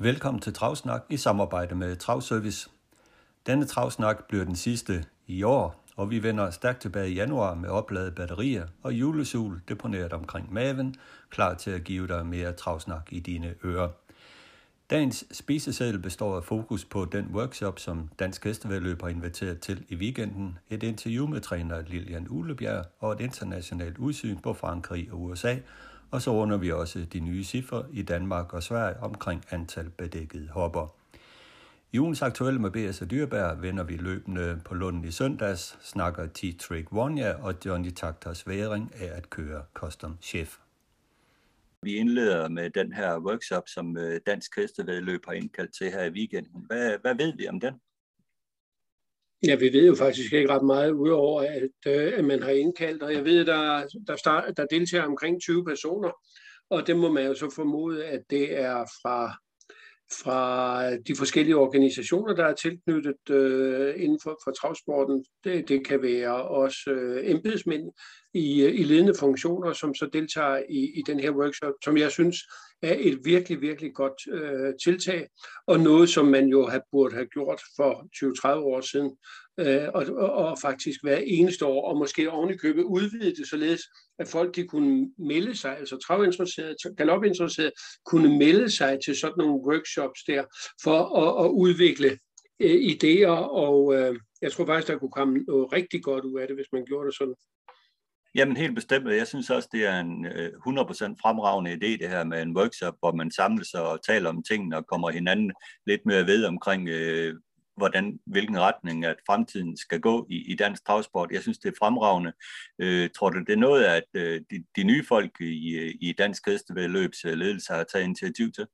Velkommen til Travsnak i samarbejde med Travservice. Denne Travsnak bliver den sidste i år, og vi vender stærkt tilbage i januar med opladede batterier og julesul deponeret omkring maven, klar til at give dig mere travsnak i dine ører. Dagens spiseseddel består af fokus på den workshop, som Dansk Hestevedløb har inviteret til i weekenden, et interview med træner Lilian Ulebjerg og et internationalt udsyn på Frankrig og USA, og så runder vi også de nye cifre i Danmark og Sverige omkring antal bedækkede hopper. I ugens aktuelle med BS og Dyrbær vender vi løbende på Lunden i søndags, snakker T-Trick Wonja og Johnny Takters væring af at køre Custom Chef. Vi indleder med den her workshop, som øh, Dansk Hestevedløb har indkaldt til her i weekenden. Hvad, hvad ved vi om den? Ja, vi ved jo faktisk ikke ret meget, udover at, øh, at man har indkaldt, og jeg ved, der, der, start, der deltager omkring 20 personer, og det må man jo så formode, at det er fra, fra de forskellige organisationer, der er tilknyttet øh, inden for, for travsporten. Det, det kan være også øh, embedsmænd i, øh, i ledende funktioner, som så deltager i, i den her workshop, som jeg synes er et virkelig, virkelig godt øh, tiltag, og noget, som man jo have, burde have gjort for 20-30 år siden, øh, og, og, og faktisk hver eneste år, og måske oven i købet udvide det således, at folk de kunne melde sig, altså travinteresserede, galopinteresserede, kunne melde sig til sådan nogle workshops der, for at, at udvikle øh, idéer, og øh, jeg tror faktisk, der kunne komme noget rigtig godt ud af det, hvis man gjorde det sådan. Jamen helt bestemt. Jeg synes også, det er en øh, 100% fremragende idé, det her med en workshop, hvor man samles og taler om tingene og kommer hinanden lidt mere ved omkring, øh, hvordan, hvilken retning at fremtiden skal gå i, i dansk travsport. Jeg synes, det er fremragende. Øh, tror du, det er noget, at øh, de, de nye folk i, øh, i dansk hestevedløbs øh, ledelse har taget initiativ til?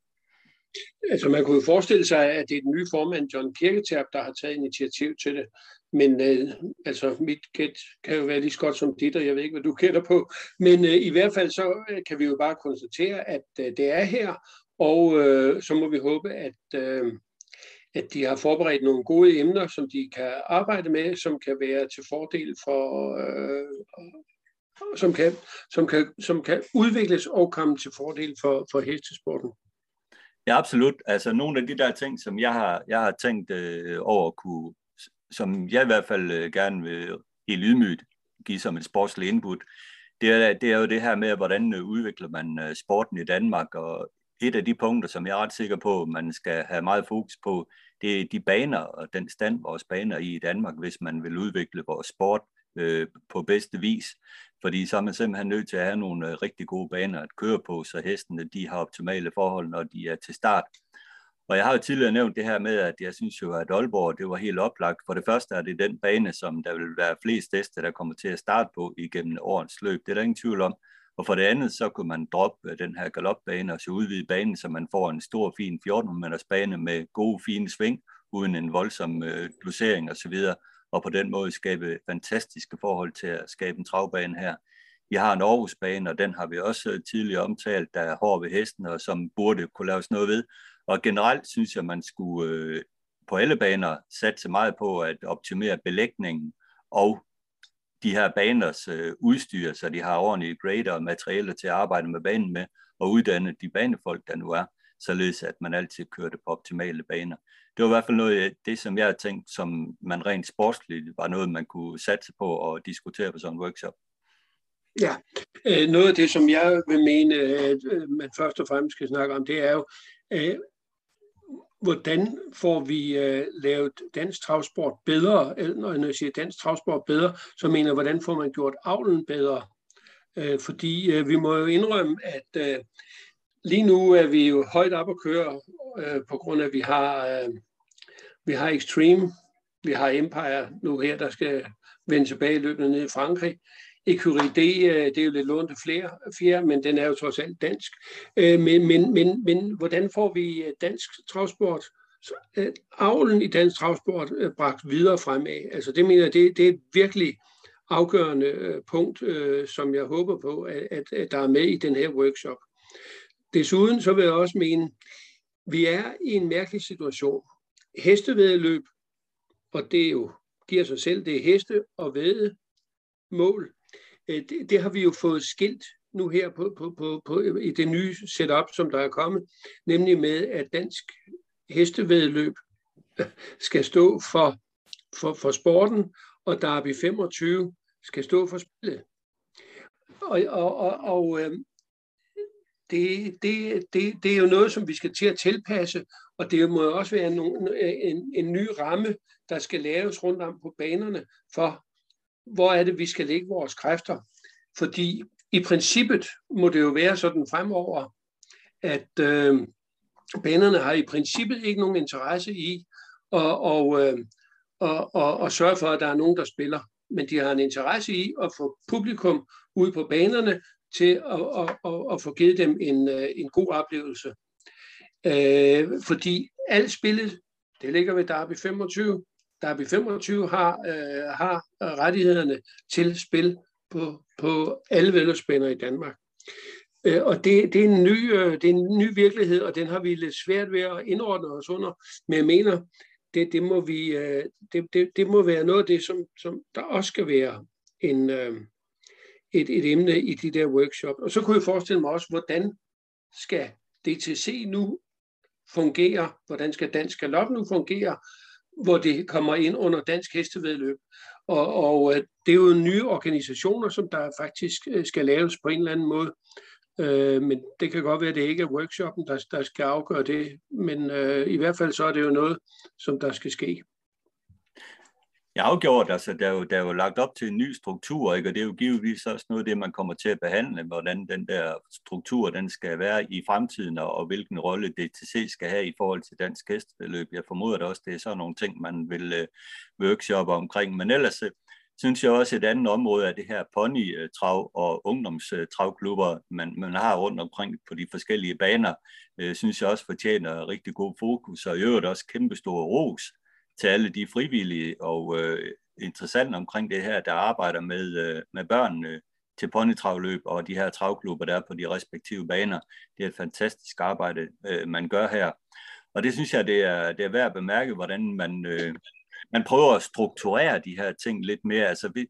Altså man kunne jo forestille sig, at det er den nye formand, John Kirketab, der har taget initiativ til det. Men øh, altså, mit gæt kan jo være lige så godt som dit, og jeg ved ikke, hvad du gætter på. Men øh, i hvert fald så øh, kan vi jo bare konstatere, at øh, det er her, og øh, så må vi håbe, at, øh, at de har forberedt nogle gode emner, som de kan arbejde med, som kan være til fordel for... Øh, som kan, som, kan, som kan udvikles og komme til fordel for, for hestesporten. Ja, absolut. Altså nogle af de der ting, som jeg har, jeg har tænkt øh, over at kunne som jeg i hvert fald øh, gerne vil helt ydmygt give som et sportsligt input, det er, det er jo det her med, hvordan øh, udvikler man øh, sporten i Danmark, og et af de punkter, som jeg er ret sikker på, man skal have meget fokus på, det er de baner og den stand, vores baner i Danmark, hvis man vil udvikle vores sport øh, på bedste vis. Fordi så er man simpelthen nødt til at have nogle øh, rigtig gode baner at køre på, så hestene de har optimale forhold, når de er til start. Og jeg har jo tidligere nævnt det her med, at jeg synes jo, at Aalborg, det var helt oplagt. For det første er det den bane, som der vil være flest heste, der kommer til at starte på igennem årens løb. Det er der ingen tvivl om. Og for det andet, så kunne man droppe den her galopbane og så udvide banen, så man får en stor, fin 14 meters bane med gode, fine sving, uden en voldsom øh, dosering osv., og på den måde skabe fantastiske forhold til at skabe en travbane her. Vi har en Aarhusbane, og den har vi også tidligere omtalt, der er hård ved hesten, og som burde kunne laves noget ved. Og generelt synes jeg, man skulle øh, på alle baner satse meget på at optimere belægningen og de her baners øh, udstyr, så de har ordentlige grader og materialer til at arbejde med banen med, og uddanne de banefolk, der nu er, således at man altid kører det på optimale baner. Det var i hvert fald noget af det, som jeg har tænkt, som man rent sportsligt var noget, man kunne satse på og diskutere på sådan en workshop. Ja, øh, noget af det, som jeg vil mene, at øh, man først og fremmest skal snakke om, det er jo, hvordan får vi øh, lavet dansk travsport bedre? Når jeg siger dansk travsport bedre, så mener jeg, hvordan får man gjort avlen bedre? Øh, fordi øh, vi må jo indrømme, at øh, lige nu er vi jo højt op at køre, øh, på grund af, at vi har, øh, vi har Extreme, vi har Empire nu her, der skal vende tilbage i løbet ned i Frankrig. Ecurie, det, øh, det er jo lidt lånt af flere flere, men den er jo trods alt dansk. Øh, men, men, men, men hvordan får vi øh, dansk travsport avlen i dansk travsport bragt videre fremad. Altså det mener jeg, det, det er et virkelig afgørende punkt, som jeg håber på, at, at, at der er med i den her workshop. Desuden så vil jeg også mene, vi er i en mærkelig situation. Hestevedløb, og det er jo giver sig selv, det er heste og væde mål. Øh, det, det har vi jo fået skilt nu her på, på, på, på, i det nye setup, som der er kommet, nemlig med, at dansk hestevedløb skal stå for, for, for sporten, og Derby 25 skal stå for spillet. Og, og, og, og øh, det, det, det, det er jo noget, som vi skal til at tilpasse, og det må også være en, en, en ny ramme, der skal laves rundt om på banerne for, hvor er det, vi skal lægge vores kræfter. Fordi i princippet må det jo være sådan fremover, at øh, banerne har i princippet ikke nogen interesse i at, og, øh, og, og, og sørge for, at der er nogen, der spiller. Men de har en interesse i at få publikum ud på banerne til at, at, at, at få givet dem en, øh, en god oplevelse. Øh, fordi alt spillet, det ligger ved Derby 25. Derby 25 har, øh, har rettighederne til spil på, på alle vedløbsbaner i Danmark. Øh, og det, det, er en ny, øh, det er en ny virkelighed, og den har vi lidt svært ved at indordne os under. Men jeg mener, det, det, må, vi, øh, det, det, det må være noget af det, som, som der også skal være en, øh, et, et emne i de der workshop. Og så kunne jeg forestille mig også, hvordan skal DTC nu fungere, hvordan skal Dansk Galop nu fungere, hvor det kommer ind under Dansk Hestevedløb. Og, og øh, det er jo nye organisationer, som der faktisk øh, skal laves på en eller anden måde. Øh, men det kan godt være, at det ikke er workshoppen, der, der skal afgøre det. Men øh, i hvert fald så er det jo noget, som der skal ske. Ja, afgjort. Altså, der, er jo, der er jo lagt op til en ny struktur, ikke? og det er jo givetvis også noget af det, man kommer til at behandle, hvordan den der struktur den skal være i fremtiden, og, og hvilken rolle DTC skal have i forhold til dansk hesteløb. Jeg formoder det også, det er sådan nogle ting, man vil øh, workshoppe omkring. Men ellers øh, synes jeg også, et andet område er det her pony-trav og ungdomstravklubber, man, man har rundt omkring på de forskellige baner, øh, synes jeg også fortjener rigtig god fokus, og i øvrigt også kæmpestore ros til alle de frivillige og øh, interessante omkring det her, der arbejder med, øh, med børnene til ponytravløb og de her travklubber, der er på de respektive baner. Det er et fantastisk arbejde, øh, man gør her. Og det synes jeg, det er, det er værd at bemærke, hvordan man, øh, man prøver at strukturere de her ting lidt mere. Altså, vi,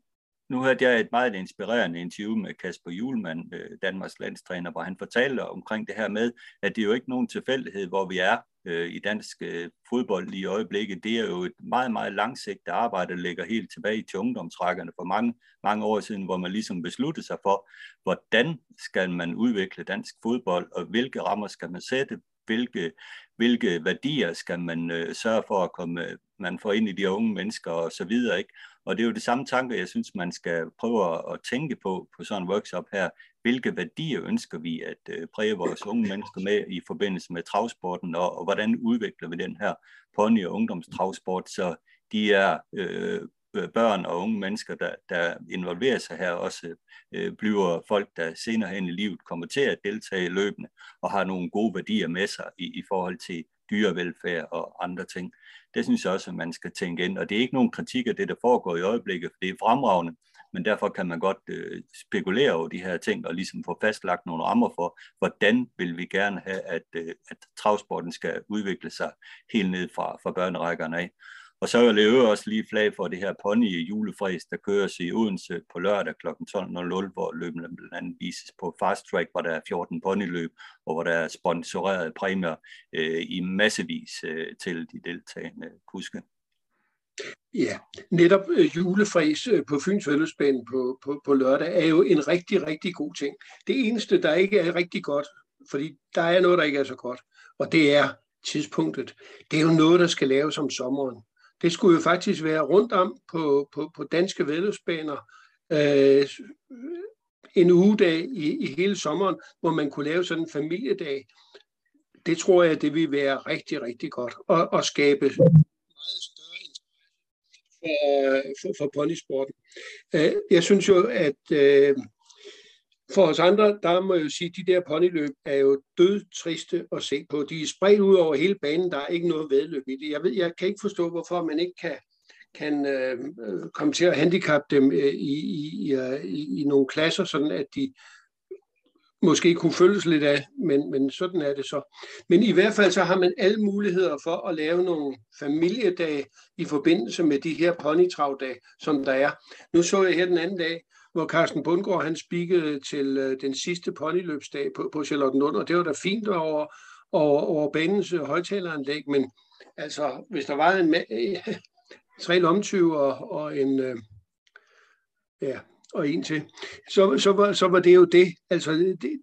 nu hørte jeg et meget inspirerende interview med Kasper Julemand, øh, Danmarks landstræner, hvor han fortalte omkring det her med, at det er jo ikke nogen tilfældighed, hvor vi er øh, i dansk øh, fodbold lige i øjeblikket. Det er jo et meget, meget langsigtet arbejde, der ligger helt tilbage til ungdomsrækkerne for mange, mange år siden, hvor man ligesom besluttede sig for, hvordan skal man udvikle dansk fodbold, og hvilke rammer skal man sætte, hvilke, hvilke værdier skal man øh, sørge for at komme, øh, man får ind i de unge mennesker og så videre, ikke? Og det er jo det samme tanke, jeg synes, man skal prøve at tænke på på sådan en workshop her. Hvilke værdier ønsker vi at øh, præge vores unge mennesker med i forbindelse med travsporten, og, og hvordan udvikler vi den her pony- og ungdomstravsport, så de er øh, øh børn og unge mennesker, der, der involverer sig her, også øh, bliver folk, der senere hen i livet kommer til at deltage i løbende og har nogle gode værdier med sig i, i forhold til dyrevelfærd og andre ting. Det synes jeg også, at man skal tænke ind. Og det er ikke nogen kritik af det, der foregår i øjeblikket, for det er fremragende, men derfor kan man godt øh, spekulere over de her ting og ligesom få fastlagt nogle rammer for, hvordan vil vi gerne have, at, øh, at travsporten skal udvikle sig helt ned fra, fra børnerækkerne af. Og så vil jeg også lige flag for det her pony julefræs, der køres i Odense på lørdag kl. 12.00, hvor løbene blandt andet vises på Fast Track, hvor der er 14 ponyløb, og hvor der er sponsoreret præmier øh, i massevis øh, til de deltagende kuske. Ja, netop øh, julefræs øh, på Fyns Vældesbane på, på, på lørdag er jo en rigtig, rigtig god ting. Det eneste, der ikke er rigtig godt, fordi der er noget, der ikke er så godt, og det er tidspunktet. Det er jo noget, der skal laves om sommeren. Det skulle jo faktisk være rundt om på, på, på danske vedløbsbaner øh, en ugedag i, i hele sommeren, hvor man kunne lave sådan en familiedag. Det tror jeg, det vil være rigtig, rigtig godt og, og skabe meget større for, for, for ponysporten. Øh, jeg synes jo, at øh, for os andre, der må jeg jo sige, at de der ponyløb er jo død triste at se på. De er spredt ud over hele banen, der er ikke noget vedløb i det. Jeg, ved, jeg kan ikke forstå, hvorfor man ikke kan, kan øh, komme til at handicappe dem øh, i, i, øh, i, i nogle klasser, sådan at de måske kunne følges lidt af, men, men sådan er det så. Men i hvert fald så har man alle muligheder for at lave nogle familiedage i forbindelse med de her ponytravdage, som der er. Nu så jeg her den anden dag, hvor Carsten Bundgaard han spikede til øh, den sidste ponyløbsdag på, på Charlottenlund, og det var da fint over, over, over banens øh, højtaleranlæg, men altså, hvis der var en øh, tre lomtyve og, og en, øh, ja, og en til, så, så, var, så var det jo det. Altså, det,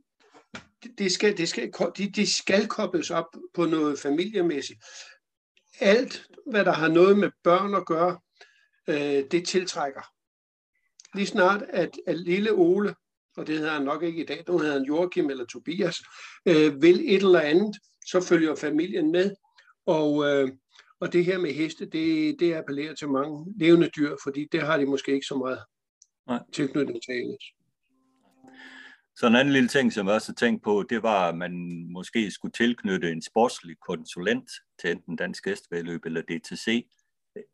det skal, det skal, de, de skal kobles op på noget familiemæssigt. Alt, hvad der har noget med børn at gøre, øh, det tiltrækker. Lige snart, at, at lille Ole, og det hedder han nok ikke i dag, nu hedder han Joachim eller Tobias, øh, vil et eller andet, så følger familien med. Og, øh, og det her med heste, det, det appellerer til mange levende dyr, fordi det har de måske ikke så meget Nej. tilknytning til Så en anden lille ting, som jeg også tænkt på, det var, at man måske skulle tilknytte en sportslig konsulent til enten Dansk Hestevedløb eller DTC,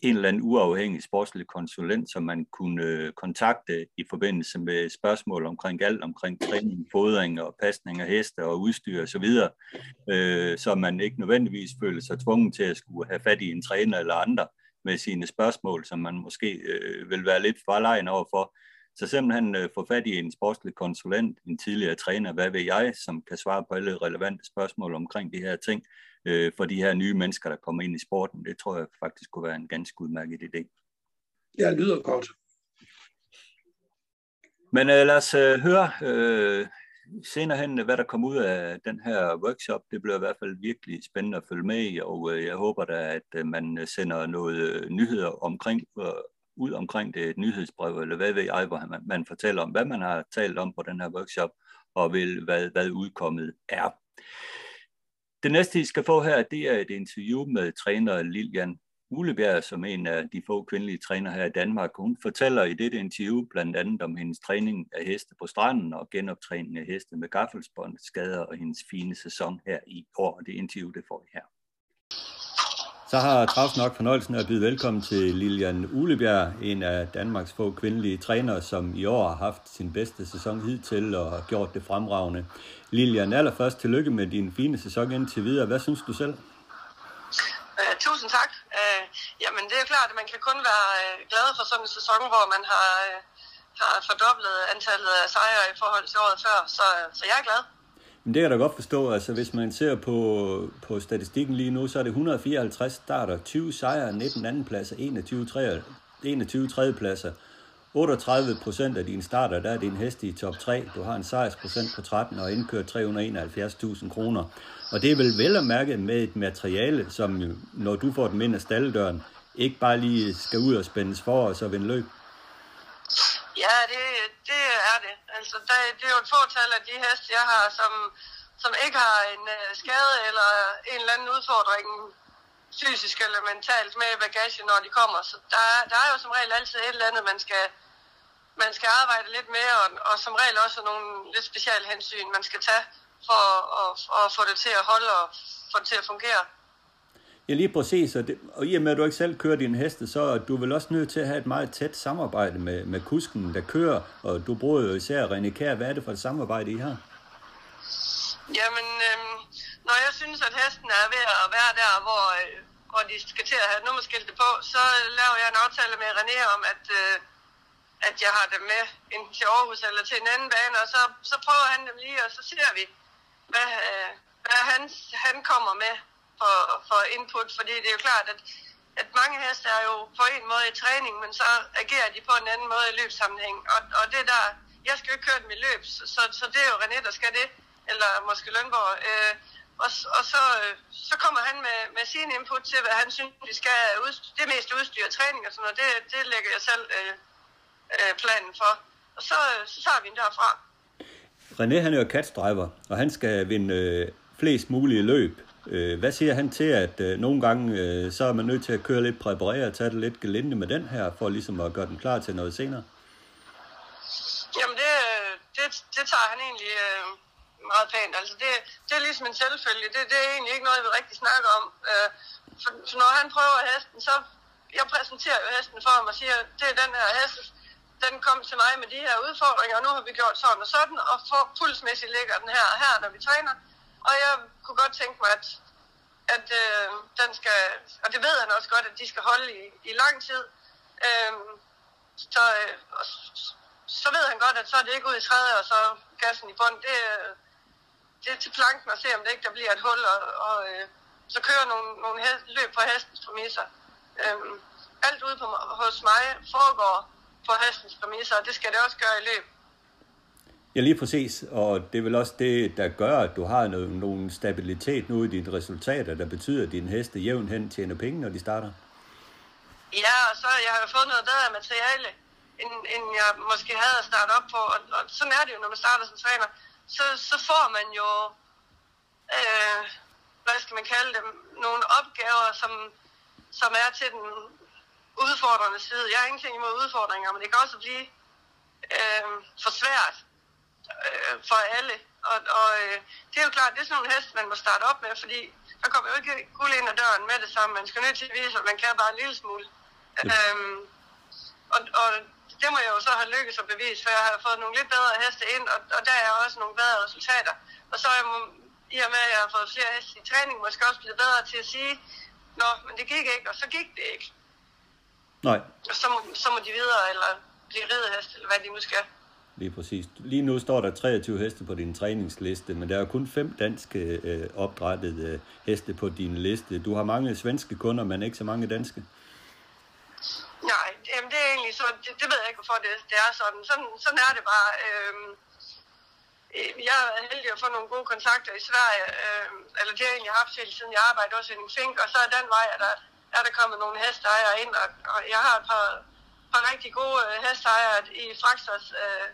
en eller anden uafhængig sportslig konsulent, som man kunne øh, kontakte i forbindelse med spørgsmål omkring alt, omkring træning, fodring og pasning af heste og udstyr osv., så, øh, så man ikke nødvendigvis føler sig tvunget til at skulle have fat i en træner eller andre med sine spørgsmål, som man måske øh, vil være lidt forlegen overfor. Så simpelthen øh, få fat i en sportslig konsulent, en tidligere træner, hvad ved jeg, som kan svare på alle relevante spørgsmål omkring de her ting, øh, for de her nye mennesker, der kommer ind i sporten. Det tror jeg faktisk kunne være en ganske udmærket idé. Ja, det lyder godt. Men øh, lad os øh, høre øh, senere hen, hvad der kommer ud af den her workshop. Det bliver i hvert fald virkelig spændende at følge med i, og øh, jeg håber da, at øh, man sender noget øh, nyheder omkring, øh, ud omkring det et nyhedsbrev, eller hvad ved jeg, hvor man, man fortæller om, hvad man har talt om på den her workshop, og vil, hvad, hvad udkommet er. Det næste, I skal få her, det er et interview med træner Lilian Ulebjerg, som en af de få kvindelige træner her i Danmark. Hun fortæller i dette interview blandt andet om hendes træning af heste på stranden og genoptræning af heste med gaffelsbånd, skader og hendes fine sæson her i år. Det interview, det får I her. Så har Travs nok fornøjelsen af at byde velkommen til Lilian Ulebjerg, en af Danmarks få kvindelige trænere, som i år har haft sin bedste sæson hidtil og har gjort det fremragende. Lilian, allerførst tillykke med din fine sæson indtil videre. Hvad synes du selv? Uh, tusind tak. Uh, jamen, det er klart, at man kan kun være uh, glad for sådan en sæson, hvor man har, uh, har fordoblet antallet af sejre i forhold til året før, så, så jeg er glad. Men det kan jeg da godt forstå. Altså, hvis man ser på, på statistikken lige nu, så er det 154 starter, 20 sejre, 19 andenpladser, 21, 3, 21 tredjepladser. 38 procent af dine starter, der er din hest i top 3. Du har en sejrsprocent på 13 og indkørt 371.000 kroner. Og det er vel vel at mærke med et materiale, som når du får den ind af stalledøren, ikke bare lige skal ud og spændes for og så vinde løb. Ja, det, det er det. Altså, der, det er jo et fåtal af de heste, jeg har, som, som ikke har en uh, skade eller en eller anden udfordring fysisk eller mentalt med i bagage, når de kommer. Så der, der er jo som regel altid et eller andet, man skal, man skal arbejde lidt med, og, og som regel også nogle lidt specielle hensyn, man skal tage for at, at få det til at holde og få det til at fungere. Ja, lige præcis. Og, det, og i og med, at du ikke selv kører din heste, så er du vel også nødt til at have et meget tæt samarbejde med, med kusken, der kører. Og du bruger jo især René Kær. Hvad er det for et samarbejde, I har? Jamen, øh, når jeg synes, at hesten er ved at være der, hvor, øh, hvor de skal til at have nummerskilte på, så laver jeg en aftale med René om, at, øh, at jeg har dem med enten til Aarhus eller til en anden bane, og så, så prøver han dem lige, og så ser vi, hvad, øh, hvad han, han kommer med for, for input, fordi det er jo klart, at, at mange heste er jo på en måde i træning, men så agerer de på en anden måde i løbssammenhæng. Og, og det der, jeg skal jo ikke køre dem i løb, så, så det er jo René, der skal det, eller måske Lønborg. Øh, og, og så, så kommer han med, med sin input til, hvad han synes, vi skal udstyr, det mest udstyr og træning og sådan noget. Det, det lægger jeg selv øh, øh, planen for. Og så, så tager vi den derfra. René han er jo catch driver, og han skal vinde øh, flest mulige løb. Øh, hvad siger han til, at øh, nogle gange øh, så er man nødt til at køre lidt præpareret og tage det lidt gelinde med den her, for ligesom at gøre den klar til noget senere? Jamen det, det, det tager egentlig øh, meget pænt. Altså det, det er ligesom en selvfølge. Det, det er egentlig ikke noget, vi rigtig snakker om. Øh, for, for når han prøver hesten, så jeg præsenterer jo hesten for ham og siger, det er den her hest, den kom til mig med de her udfordringer, og nu har vi gjort sådan og sådan, og for pulsmæssigt ligger den her og her, når vi træner. Og jeg kunne godt tænke mig, at, at øh, den skal, og det ved han også godt, at de skal holde i, i lang tid. Øh, så, øh, så ved han godt, at så er det ikke ud i træet, og så gassen i bund. Det, øh, det er til planken at se, om det ikke der bliver et hul, og, og øh, så kører nogle, nogle hest, løb på hestens præmisser. Øh, alt ude på, hos mig foregår på hestens præmisser, og det skal det også gøre i løb. Ja, lige præcis. Og det er vel også det, der gør, at du har noget, nogen stabilitet nu i dine resultater, der betyder, at dine heste jævn hen tjener penge, når de starter. Ja, og så jeg har jo fået noget bedre materiale, end, end jeg måske havde at starte op på. Og, og sådan er det jo, når man starter som træner. Så, så får man jo, øh, hvad skal man kalde dem, nogle opgaver, som, som er til den udfordrende side. Jeg har ingenting imod udfordringer, men det kan også blive øh, for svært øh, for alle. Og, og øh, det er jo klart, det er sådan nogle heste, man må starte op med, fordi der kommer jo ikke guld ind ad døren med det samme. Man skal nødt til at vise, at man kan bare en lille smule. Ja. Øhm, og, og det må jeg jo så have lykkes at bevise, for jeg har fået nogle lidt bedre heste ind, og, og der er også nogle bedre resultater. Og så er jeg, i og med, at jeg har fået flere heste i træning, måske også blevet bedre til at sige, nå, men det gik ikke, og så gik det ikke. Nej. Og så må, så må de videre, eller blive ridehest, eller hvad de nu skal. Lige præcis. Lige nu står der 23 heste på din træningsliste, men der er kun fem danske øh, opdrættede øh, heste på din liste. Du har mange svenske kunder, men ikke så mange danske. Nej, jamen det er egentlig sådan, det, det ved jeg ikke, hvorfor det, det er sådan. sådan. Sådan er det bare. Øhm, øh, jeg er heldig at få nogle gode kontakter i Sverige, øhm, eller det har jeg egentlig haft hele siden jeg arbejder også i en fink, og så er den vej, at der er der kommet nogle hesteejere ind, og, og jeg har et par, par rigtig gode øh, i Fraxers øh,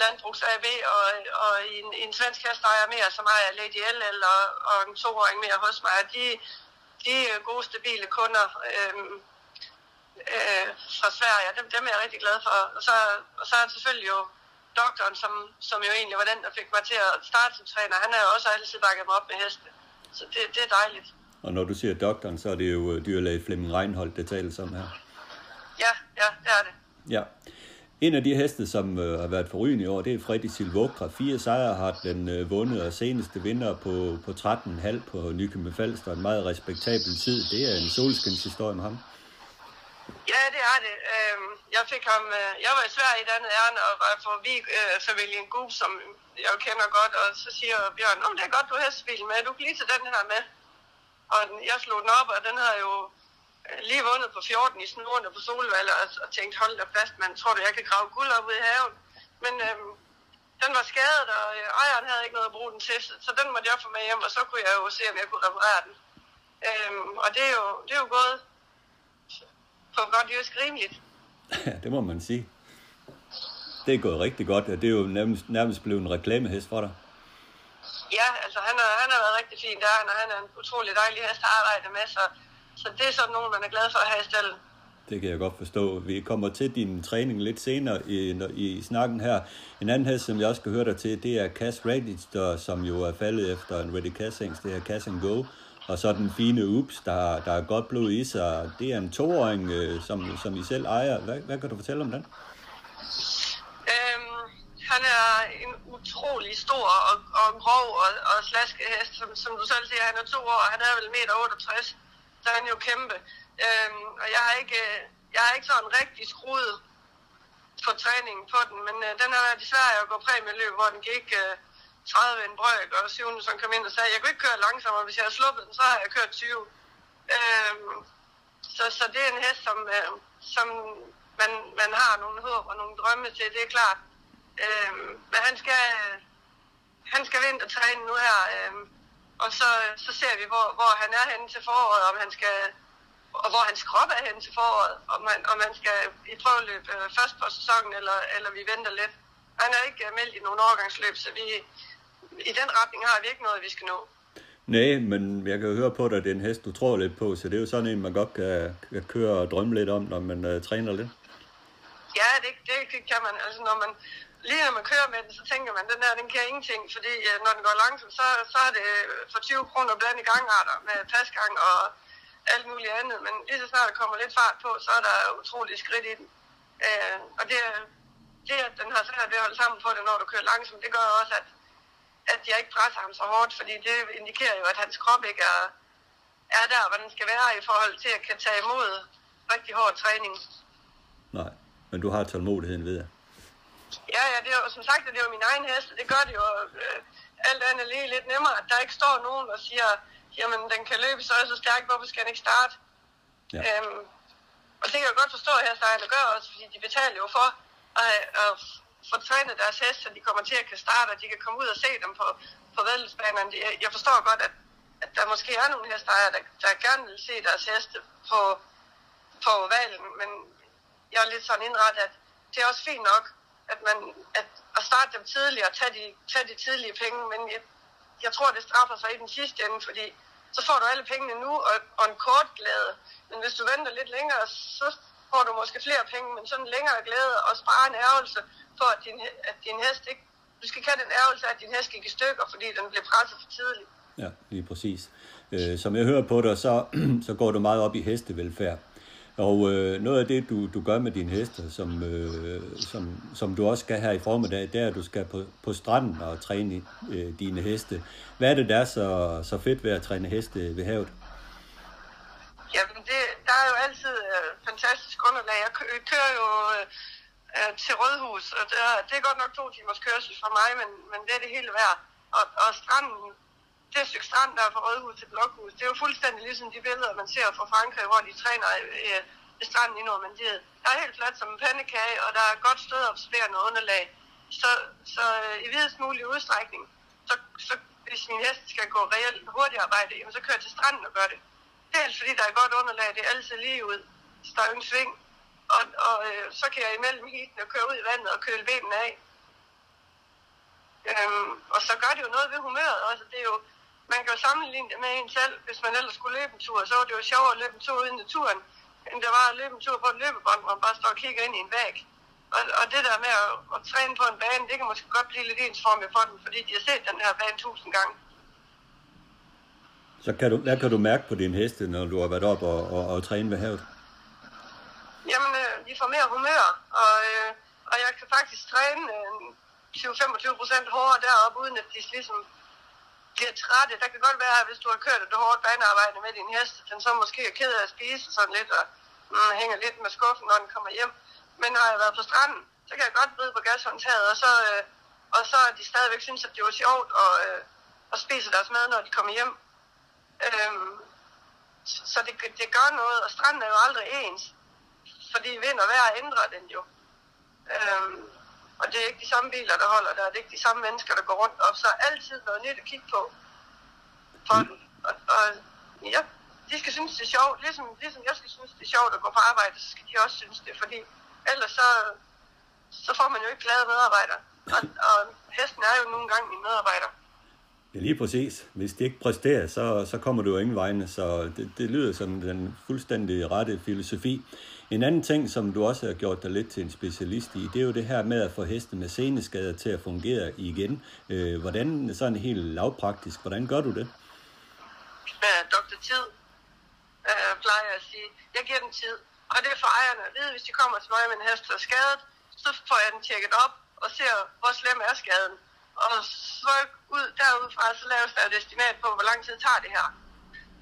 Landbrugs AB, og, og en, en svensk hestejer mere, som ejer Lady LL, og, og en toåring mere hos mig. De, de er gode, stabile kunder. Øhm, øh, fra Sverige, dem, dem er jeg rigtig glad for. Og så, og så er selvfølgelig jo doktoren, som, som jo egentlig var den, der fik mig til at starte som træner. Han har jo også altid bakket mig op med heste. Så det, det er dejligt. Og når du siger doktoren, så er det jo dyrlæge Flemming Reinholdt, det tales om her. Ja, ja, det er det. Ja. En af de heste, som øh, har været forrygende i år, det er Freddy Silvokra. Fire sejre har den øh, vundet, og seneste vinder på, på 13,5 på Nykøbing Falster. En meget respektabel tid. Det er en solskinshistorie med ham. Ja, det er det. Øh, jeg fik ham, øh, jeg var i Sverige i den ærne, og var for vi øh, familien Gub, som jeg kender godt, og så siger Bjørn, om det er godt, du har hestbil med, du kan lige tage den her med. Og den, jeg slog den op, og den havde jo lige vundet på 14 i snorene på Solvalg, og, og tænkte, hold da fast, man tror du, jeg kan grave guld op ude i haven. Men øhm, den var skadet, og øh, ejeren havde ikke noget at bruge den til, så den måtte jeg få med hjem, og så kunne jeg jo se, om jeg kunne reparere den. Øhm, og det er, jo, det er jo gået på godt jysk rimeligt. Ja, det må man sige. Det er gået rigtig godt, og det er jo nærmest, nærmest blevet en reklamehest for dig. Ja, altså han har, han har været rigtig fin der, og han er en utrolig dejlig hest at arbejde med, så, så det er sådan nogen, man er glad for at have i stallen. Det kan jeg godt forstå. Vi kommer til din træning lidt senere i, i snakken her. En anden hest, som jeg også skal høre dig til, det er Cass Register, som jo er faldet efter en Ready Cassings. Det er Cass and Go. Og så den fine Ups, der, der er godt blod i sig. Det er en toåring, øh, som, som I selv ejer. Hvad, hvad kan du fortælle om den? Øhm, han er en utrolig stor og, og grov og, og slaskehest, som, som du selv siger. Han er to år, han er vel meter 68, så han jo kæmpe. Øhm, og jeg har ikke, øh, jeg har ikke sådan rigtig skruet for træningen på den, men øh, den har været desværre at gå præmieløb, hvor den gik øh, 30 en brøk, og syvende som kom ind og sagde, jeg kunne ikke køre langsommere, hvis jeg havde sluppet den, så har jeg kørt 20. Øhm, så, så det er en hest, som, øh, som man, man har nogle håb og nogle drømme til, det er klart. Øhm, men han skal, øh, han skal vintertræne nu her, Øh, og så, så ser vi, hvor, hvor han er henne til foråret, om han skal, og hvor hans krop er henne til foråret, om man, om man skal i prøveløb øh, først på sæsonen, eller, eller vi venter lidt. Han er ikke øh, meldt i nogen overgangsløb, så vi, i den retning har vi ikke noget, vi skal nå. Nej, men jeg kan jo høre på dig, at det er en hest, du tror lidt på, så det er jo sådan en, man godt kan, kan køre og drømme lidt om, når man uh, træner lidt. Ja, det, det, det kan man. Altså, når man, lige når man kører med den, så tænker man, den der, den kan ingenting, fordi øh, når den går langsomt, så, så er det øh, for 20 kroner blandt i gangarter med pasgang og alt muligt andet. Men lige så snart der kommer lidt fart på, så er der utrolig skridt i den. Øh, og det, det, at den har svært ved at holde sammen på det, når du kører langsomt, det gør også, at, at jeg ikke presser ham så hårdt, fordi det indikerer jo, at hans krop ikke er, er der, hvor den skal være i forhold til at kan tage imod rigtig hård træning. Nej, men du har tålmodigheden ved Ja, ja, det er jo, som sagt, det er jo min egen hest, det gør det jo øh, alt andet lige lidt nemmere, at der ikke står nogen og siger, jamen den kan løbe så så stærkt, hvorfor skal den ikke starte? Ja. Øhm, og det kan jeg godt forstå, at hestejerne gør også, fordi de betaler jo for at, at få trænet deres hest, så de kommer til at kan starte, og de kan komme ud og se dem på, på vedløbsbanerne. Jeg forstår godt, at, at der måske er nogle hestejere, der, der gerne vil se deres heste på, på valen, men jeg er lidt sådan indrettet, at det er også fint nok, at man at, at starte dem tidligere og tage de, tage de tidlige penge, men jeg, jeg tror, det straffer sig i den sidste ende, fordi så får du alle pengene nu og, og en kort glæde. Men hvis du venter lidt længere, så får du måske flere penge, men sådan en længere glæde og spare en ærgelse for, at din, at din hest ikke... Du skal have den ærgelse, at din hest gik i stykker, fordi den blev presset for tidligt. Ja, lige præcis. Øh, som jeg hører på dig, så, så går du meget op i hestevelfærd. Og øh, noget af det, du, du gør med dine heste, som, øh, som, som du også skal her i formiddag, det er, at du skal på, på stranden og træne øh, dine heste. Hvad er det, der er så, så fedt ved at træne heste ved havet? Jamen, det, der er jo altid øh, fantastisk underlag. Jeg kører jo øh, øh, til Rødhus, og det er, det er godt nok to timers kørsel for mig, men, men det er det hele værd. Og, og stranden, det stykke strand, der er fra Rødhus til Blokhus, det er jo fuldstændig ligesom de billeder, man ser fra Frankrig, hvor de træner øh, ved stranden i Normandiet. Der er helt fladt som en pandekage, og der er godt stødopsværende underlag. Så, så øh, i videst mulig udstrækning, så, så hvis min hest skal gå reelt hurtigt arbejde, jamen, så kører jeg til stranden og gør det. Dels fordi der er godt underlag, det er altid lige ud. Så der er ingen sving. Og, og øh, så kan jeg imellem heaten og køre ud i vandet og køle benene af. Øhm, og så gør det jo noget ved humøret også. Det er jo, man kan jo sammenligne det med en selv. Hvis man ellers skulle løbe en tur, så var det jo sjovere at løbe en tur ude i naturen, end det var at løbe en tur på et løbebånd, hvor man bare står og kigger ind i en væg. Og, og det der med at, at træne på en bane, det kan måske godt blive lidt ensformigt for dem, fordi de har set den her bane tusind gange. Så kan du, hvad kan du mærke på din heste, når du har været op og, og, og træne ved havet? Jamen, øh, de får mere humør, og, øh, og jeg kan faktisk træne øh, 20-25 procent hårdere deroppe, uden at de ligesom bliver trætte. Der kan godt være, at hvis du har kørt et hårdt banearbejde med din hest, den så måske er ked af at spise sådan lidt, og mm, hænger lidt med skuffen, når den kommer hjem. Men når jeg har været på stranden, så kan jeg godt bide på gashåndtaget, og så, øh, og så de stadigvæk synes, at det var sjovt, og, øh, og spise deres mad, når de kommer hjem. Øhm, så det, det gør noget, og stranden er jo aldrig ens, fordi vind og vejr ændrer den jo. Er ikke de samme biler, der holder der, det er ikke de samme mennesker, der går rundt, og så er altid noget nyt at kigge på for mm. Og, og ja, de skal synes, det er sjovt, ligesom, ligesom jeg skal synes, det er sjovt at gå på arbejde, så skal de også synes det, fordi ellers så, så får man jo ikke glade medarbejdere. Og, og hesten er jo nogle gange min medarbejder. Ja, lige præcis. Hvis det ikke præsterer, så, så kommer du jo ingen vegne. Så det, det lyder som den fuldstændig rette filosofi. En anden ting, som du også har gjort dig lidt til en specialist i, det er jo det her med at få heste med seneskader til at fungere igen. Øh, hvordan, sådan helt lavpraktisk, hvordan gør du det? Med Dr. Tid, øh, plejer jeg at sige. Jeg giver dem tid. Og det er for ejerne at vide, hvis de kommer til mig med en hest, der er skadet, så får jeg den tjekket op og ser, hvor slem er skaden og så ud derudfra, så laves der et estimat på, hvor lang tid tager det her.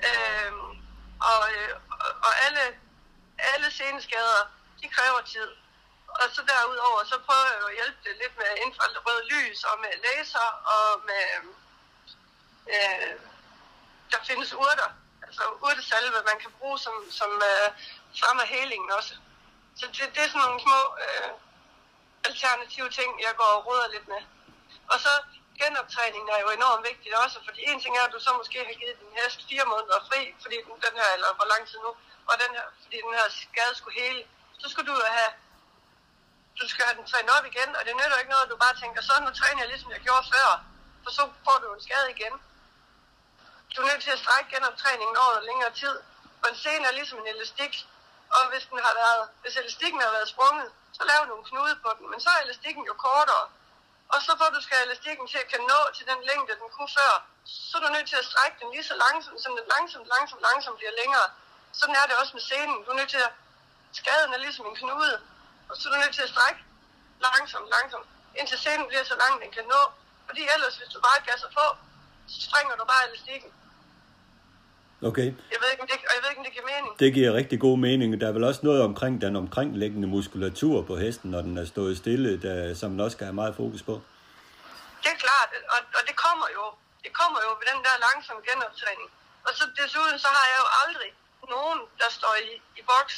Øh, og, øh, og alle, alle seneskader, de kræver tid. Og så derudover, så prøver jeg at hjælpe det lidt med infrarød lys og med laser og med... Øh, der findes urter, altså urtesalve, man kan bruge som, som øh, fremmer helingen også. Så det, det er sådan nogle små øh, alternative ting, jeg går og råder lidt med. Og så genoptræningen er jo enormt vigtigt også, fordi en ting er, at du så måske har givet din hest fire måneder fri, fordi den, den her, eller hvor lang tid nu, og den her, fordi den her skade skulle hele, så skulle du have, du skal have den trænet op igen, og det nytter ikke noget, at du bare tænker, så nu træner jeg ligesom jeg gjorde før, for så får du en skade igen. Du er nødt til at strække genoptræningen over længere tid, og en scene er ligesom en elastik, og hvis, den har været, hvis elastikken har været sprunget, så laver du en knude på den, men så er elastikken jo kortere. Og så får du skal elastikken til at kan nå til den længde, den kunne før, så er du nødt til at strække den lige så langsomt, så den langsomt, langsomt, langsomt bliver længere. Sådan er det også med scenen. Du er nødt til at skade den er ligesom en knude, og så er du nødt til at strække langsomt, langsomt, indtil scenen bliver så lang, den kan nå. Fordi ellers, hvis du bare gasser på, så springer du bare elastikken. Okay. Jeg ved ikke, om det, og jeg ved ikke, om det giver mening. Det giver rigtig god mening. Der er vel også noget omkring den omkringliggende muskulatur på hesten, når den er stået stille, der, som man også skal have meget fokus på. Det er klart, og, og det kommer jo. Det kommer jo ved den der langsomme genoptræning. Og så desuden, så har jeg jo aldrig nogen, der står i, i boks,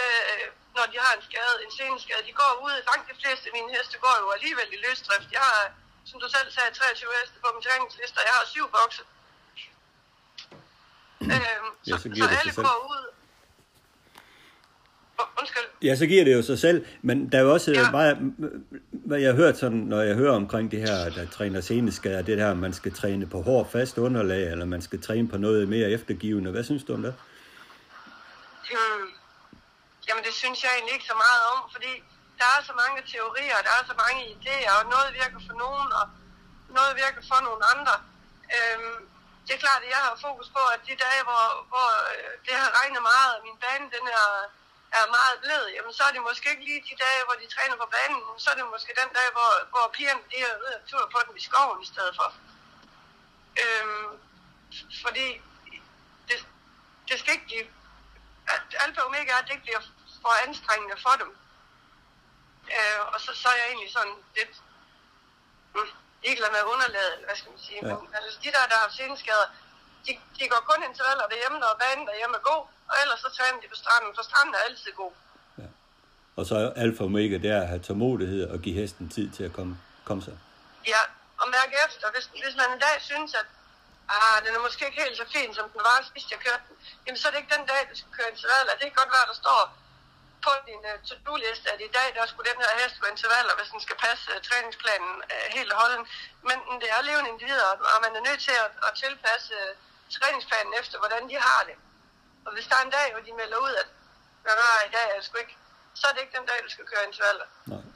øh, når de har en skade, en seneskade. De går ud, langt de fleste af mine heste går jo alligevel i løsdrift. Jeg har, som du selv sagde, 23 heste på min træningsliste, og jeg har syv bokse. Øhm, Ja, så så det alle går ud. Undskyld. Ja, så giver det jo sig selv, men der er jo også ja. Ja. meget, hvad jeg har hørt sådan, når jeg hører omkring det her, der træner seneskader, det der, man skal træne på hård, fast underlag, eller man skal træne på noget mere eftergivende. Hvad synes du om det? Hmm. Jamen det synes jeg egentlig ikke så meget om, fordi der er så mange teorier, der er så mange idéer, og noget virker for nogen, og noget virker for nogle andre. Øhm, det er klart, at jeg har fokus på, at de dage, hvor, hvor øh, det har regnet meget, og min bane den er, er meget blød, jamen så er det måske ikke lige de dage, hvor de træner på banen, så er det måske den dag, hvor, hvor pigerne de er ude og tur på den i skoven i stedet for. Øhm, fordi det, det skal ikke give at alfa og omega er, at det ikke bliver for anstrengende for dem. Øh, og så, så er jeg egentlig sådan lidt mm, ligeglad med underlaget, hvad skal man sige. Ja. Ja. Men altså, de der, der har senskader, de, de går kun intervaller derhjemme, når banen derhjemme er god, og ellers så træner de på stranden, for stranden er altid god. Og så er alfa og omega, det er at have tålmodighed og give hesten tid til at komme, komme sig. Ja, og mærke efter, hvis, hvis man en dag synes, at ah, den er måske ikke helt så fin, som den var sidst jeg kørte den, jamen så er det ikke den dag, du skal køre intervaller. Det kan godt være, der står på din uh, to-do-liste, at i dag, der skulle den her hest gå intervaller, hvis den skal passe uh, træningsplanen uh, helt og holden. Men uh, det er levende individer, og man er nødt til at, at tilpasse uh, træningsplanen efter, hvordan de har det. Og hvis der er en dag, hvor de melder ud, at nej, i dag jeg det sgu ikke, så er det ikke den dag, du skal køre intervaller. Nej.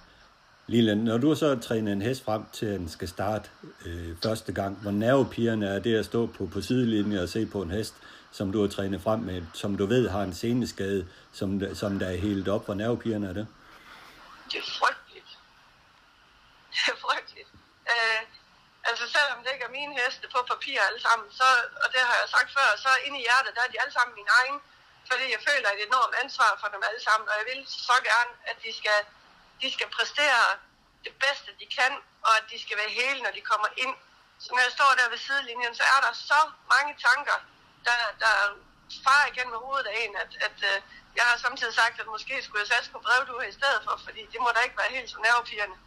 Lille, når du så træner en hest frem til, at den skal starte øh, første gang, hvor nervepigerne er det at stå på, på sidelinjen og se på en hest, som du har trænet frem med, som du ved har en seneskade, som, som der er helt op, hvor nervepigerne er det? Det er frygteligt. Det er frygteligt. Øh, altså selvom det ikke er mine heste på papir alle sammen, så, og det har jeg sagt før, så inde i hjertet, der er de alle sammen mine egne. Fordi jeg føler et enormt ansvar for dem alle sammen, og jeg vil så gerne, at de skal, de skal præstere det bedste, de kan, og at de skal være hele, når de kommer ind. Så når jeg står der ved sidelinjen, så er der så mange tanker, der, der farer igennem hovedet af en, at, at øh, jeg har samtidig sagt, at måske skulle jeg satse på brevduer i stedet for, fordi det må da ikke være helt så nervepirrende.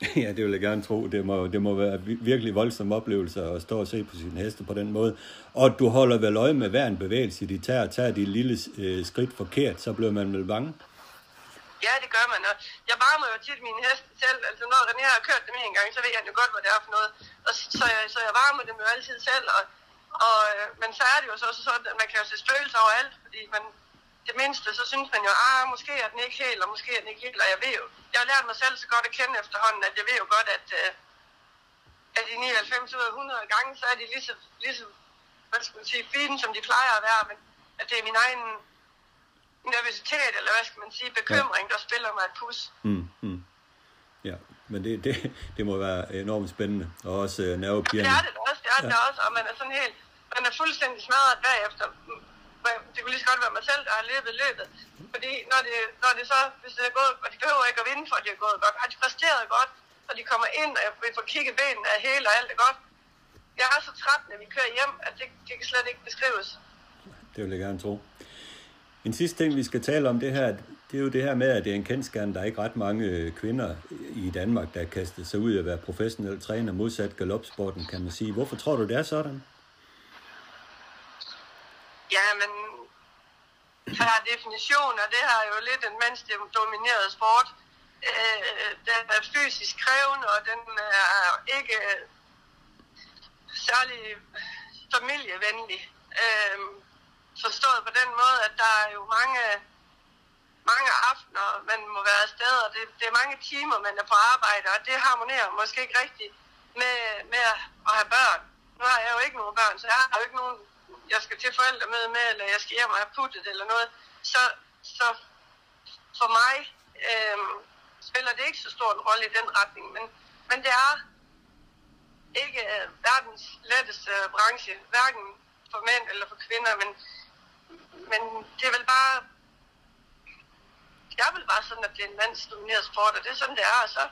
Ja, det vil jeg gerne tro. Det må, det må være virkelig voldsom oplevelse at stå og se på sin heste på den måde. Og du holder vel øje med hver en bevægelse, de tager. Tager de et lille øh, skridt forkert, så bliver man vel bange. Ja, det gør man. Og jeg varmer jo tit mine heste selv. Altså når René har kørt dem en gang, så ved han jo godt, hvad det er for noget. Og så, jeg, så jeg varmer dem jo altid selv. Og, og, øh, men så er det jo så også sådan, at man kan jo se spøgelser overalt, fordi man, det mindste, så synes man jo, ah, måske er den ikke helt, og måske er den ikke helt, og jeg ved jo, jeg har lært mig selv så godt at kende efterhånden, at jeg ved jo godt, at, øh, at de 99 ud af 100 gange, så er de lige så, lige så hvad skal man sige, fine, som de plejer at være, men at det er min egen nervøsitet, eller hvad skal man sige, bekymring, der spiller mig et pus. Mm, mm. Ja, men det, det, det må være enormt spændende. Og også øh, Det nervepigerne. er det også, det er det da også, og man er sådan helt, man er fuldstændig smadret bagefter. Det kunne lige så godt være mig selv, der har løbet løbet. Fordi når det, når det så, hvis det er gået, og de behøver ikke at vinde, for at de har gået godt, har de præsteret godt, og de kommer ind, og jeg får kigget benene af hele, og alt er godt. Jeg er så træt, når vi kører hjem, at det, det kan slet ikke beskrives. Det vil jeg gerne tro. En sidste ting, vi skal tale om det her, det er jo det her med, at det er en kendskærn, Der er ikke ret mange øh, kvinder i Danmark, der har kastet sig ud at være professionelle træner, modsat galopsporten, kan man sige. Hvorfor tror du, det er sådan? Ja, men per definition er det her jo lidt en mandsdomineret sport. Øh, den er fysisk krævende, og den er ikke særlig familievenlig. Øh, forstået på den måde, at der er jo mange, mange aftener, man må være afsted, og det, det er mange timer, man er på arbejde, og det harmonerer måske ikke rigtigt med, med at have børn. Nu har jeg jo ikke nogen børn, så jeg har jo ikke nogen, jeg skal til forældremøde med, eller jeg skal hjem og have puttet eller noget. Så, så for mig øh, spiller det ikke så stor en rolle i den retning, men, men det er ikke øh, verdens letteste branche, hverken for mænd eller for kvinder, men, men det er vel bare, jeg vil bare sådan, at det er en mandsdomineret sport, og det er sådan, det er, og så,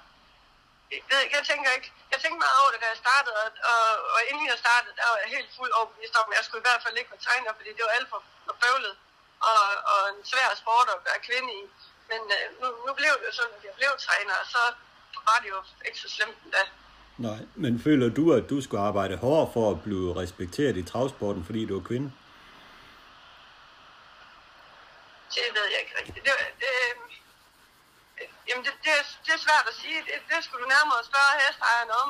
jeg, ved, ikke, jeg tænker ikke, jeg tænkte meget over det, da jeg startede, og, og, og inden jeg startede, der var jeg helt fuld overbevist om, at jeg skulle i hvert fald ikke være træner, fordi det var alt for, for bøvlet, og, og en svær sport at være kvinde i. Men øh, nu, nu blev det jo sådan, at jeg blev træner, og så var det jo ikke så slemt endda. Nej, men føler du, at du skulle arbejde hårdere for at blive respekteret i travsporten, fordi du er kvinde? Det ved jeg ikke rigtigt. Det, det, jamen, det, det, er, det er svært at sige. Det, det skulle du nærmere spørge hestejerne om.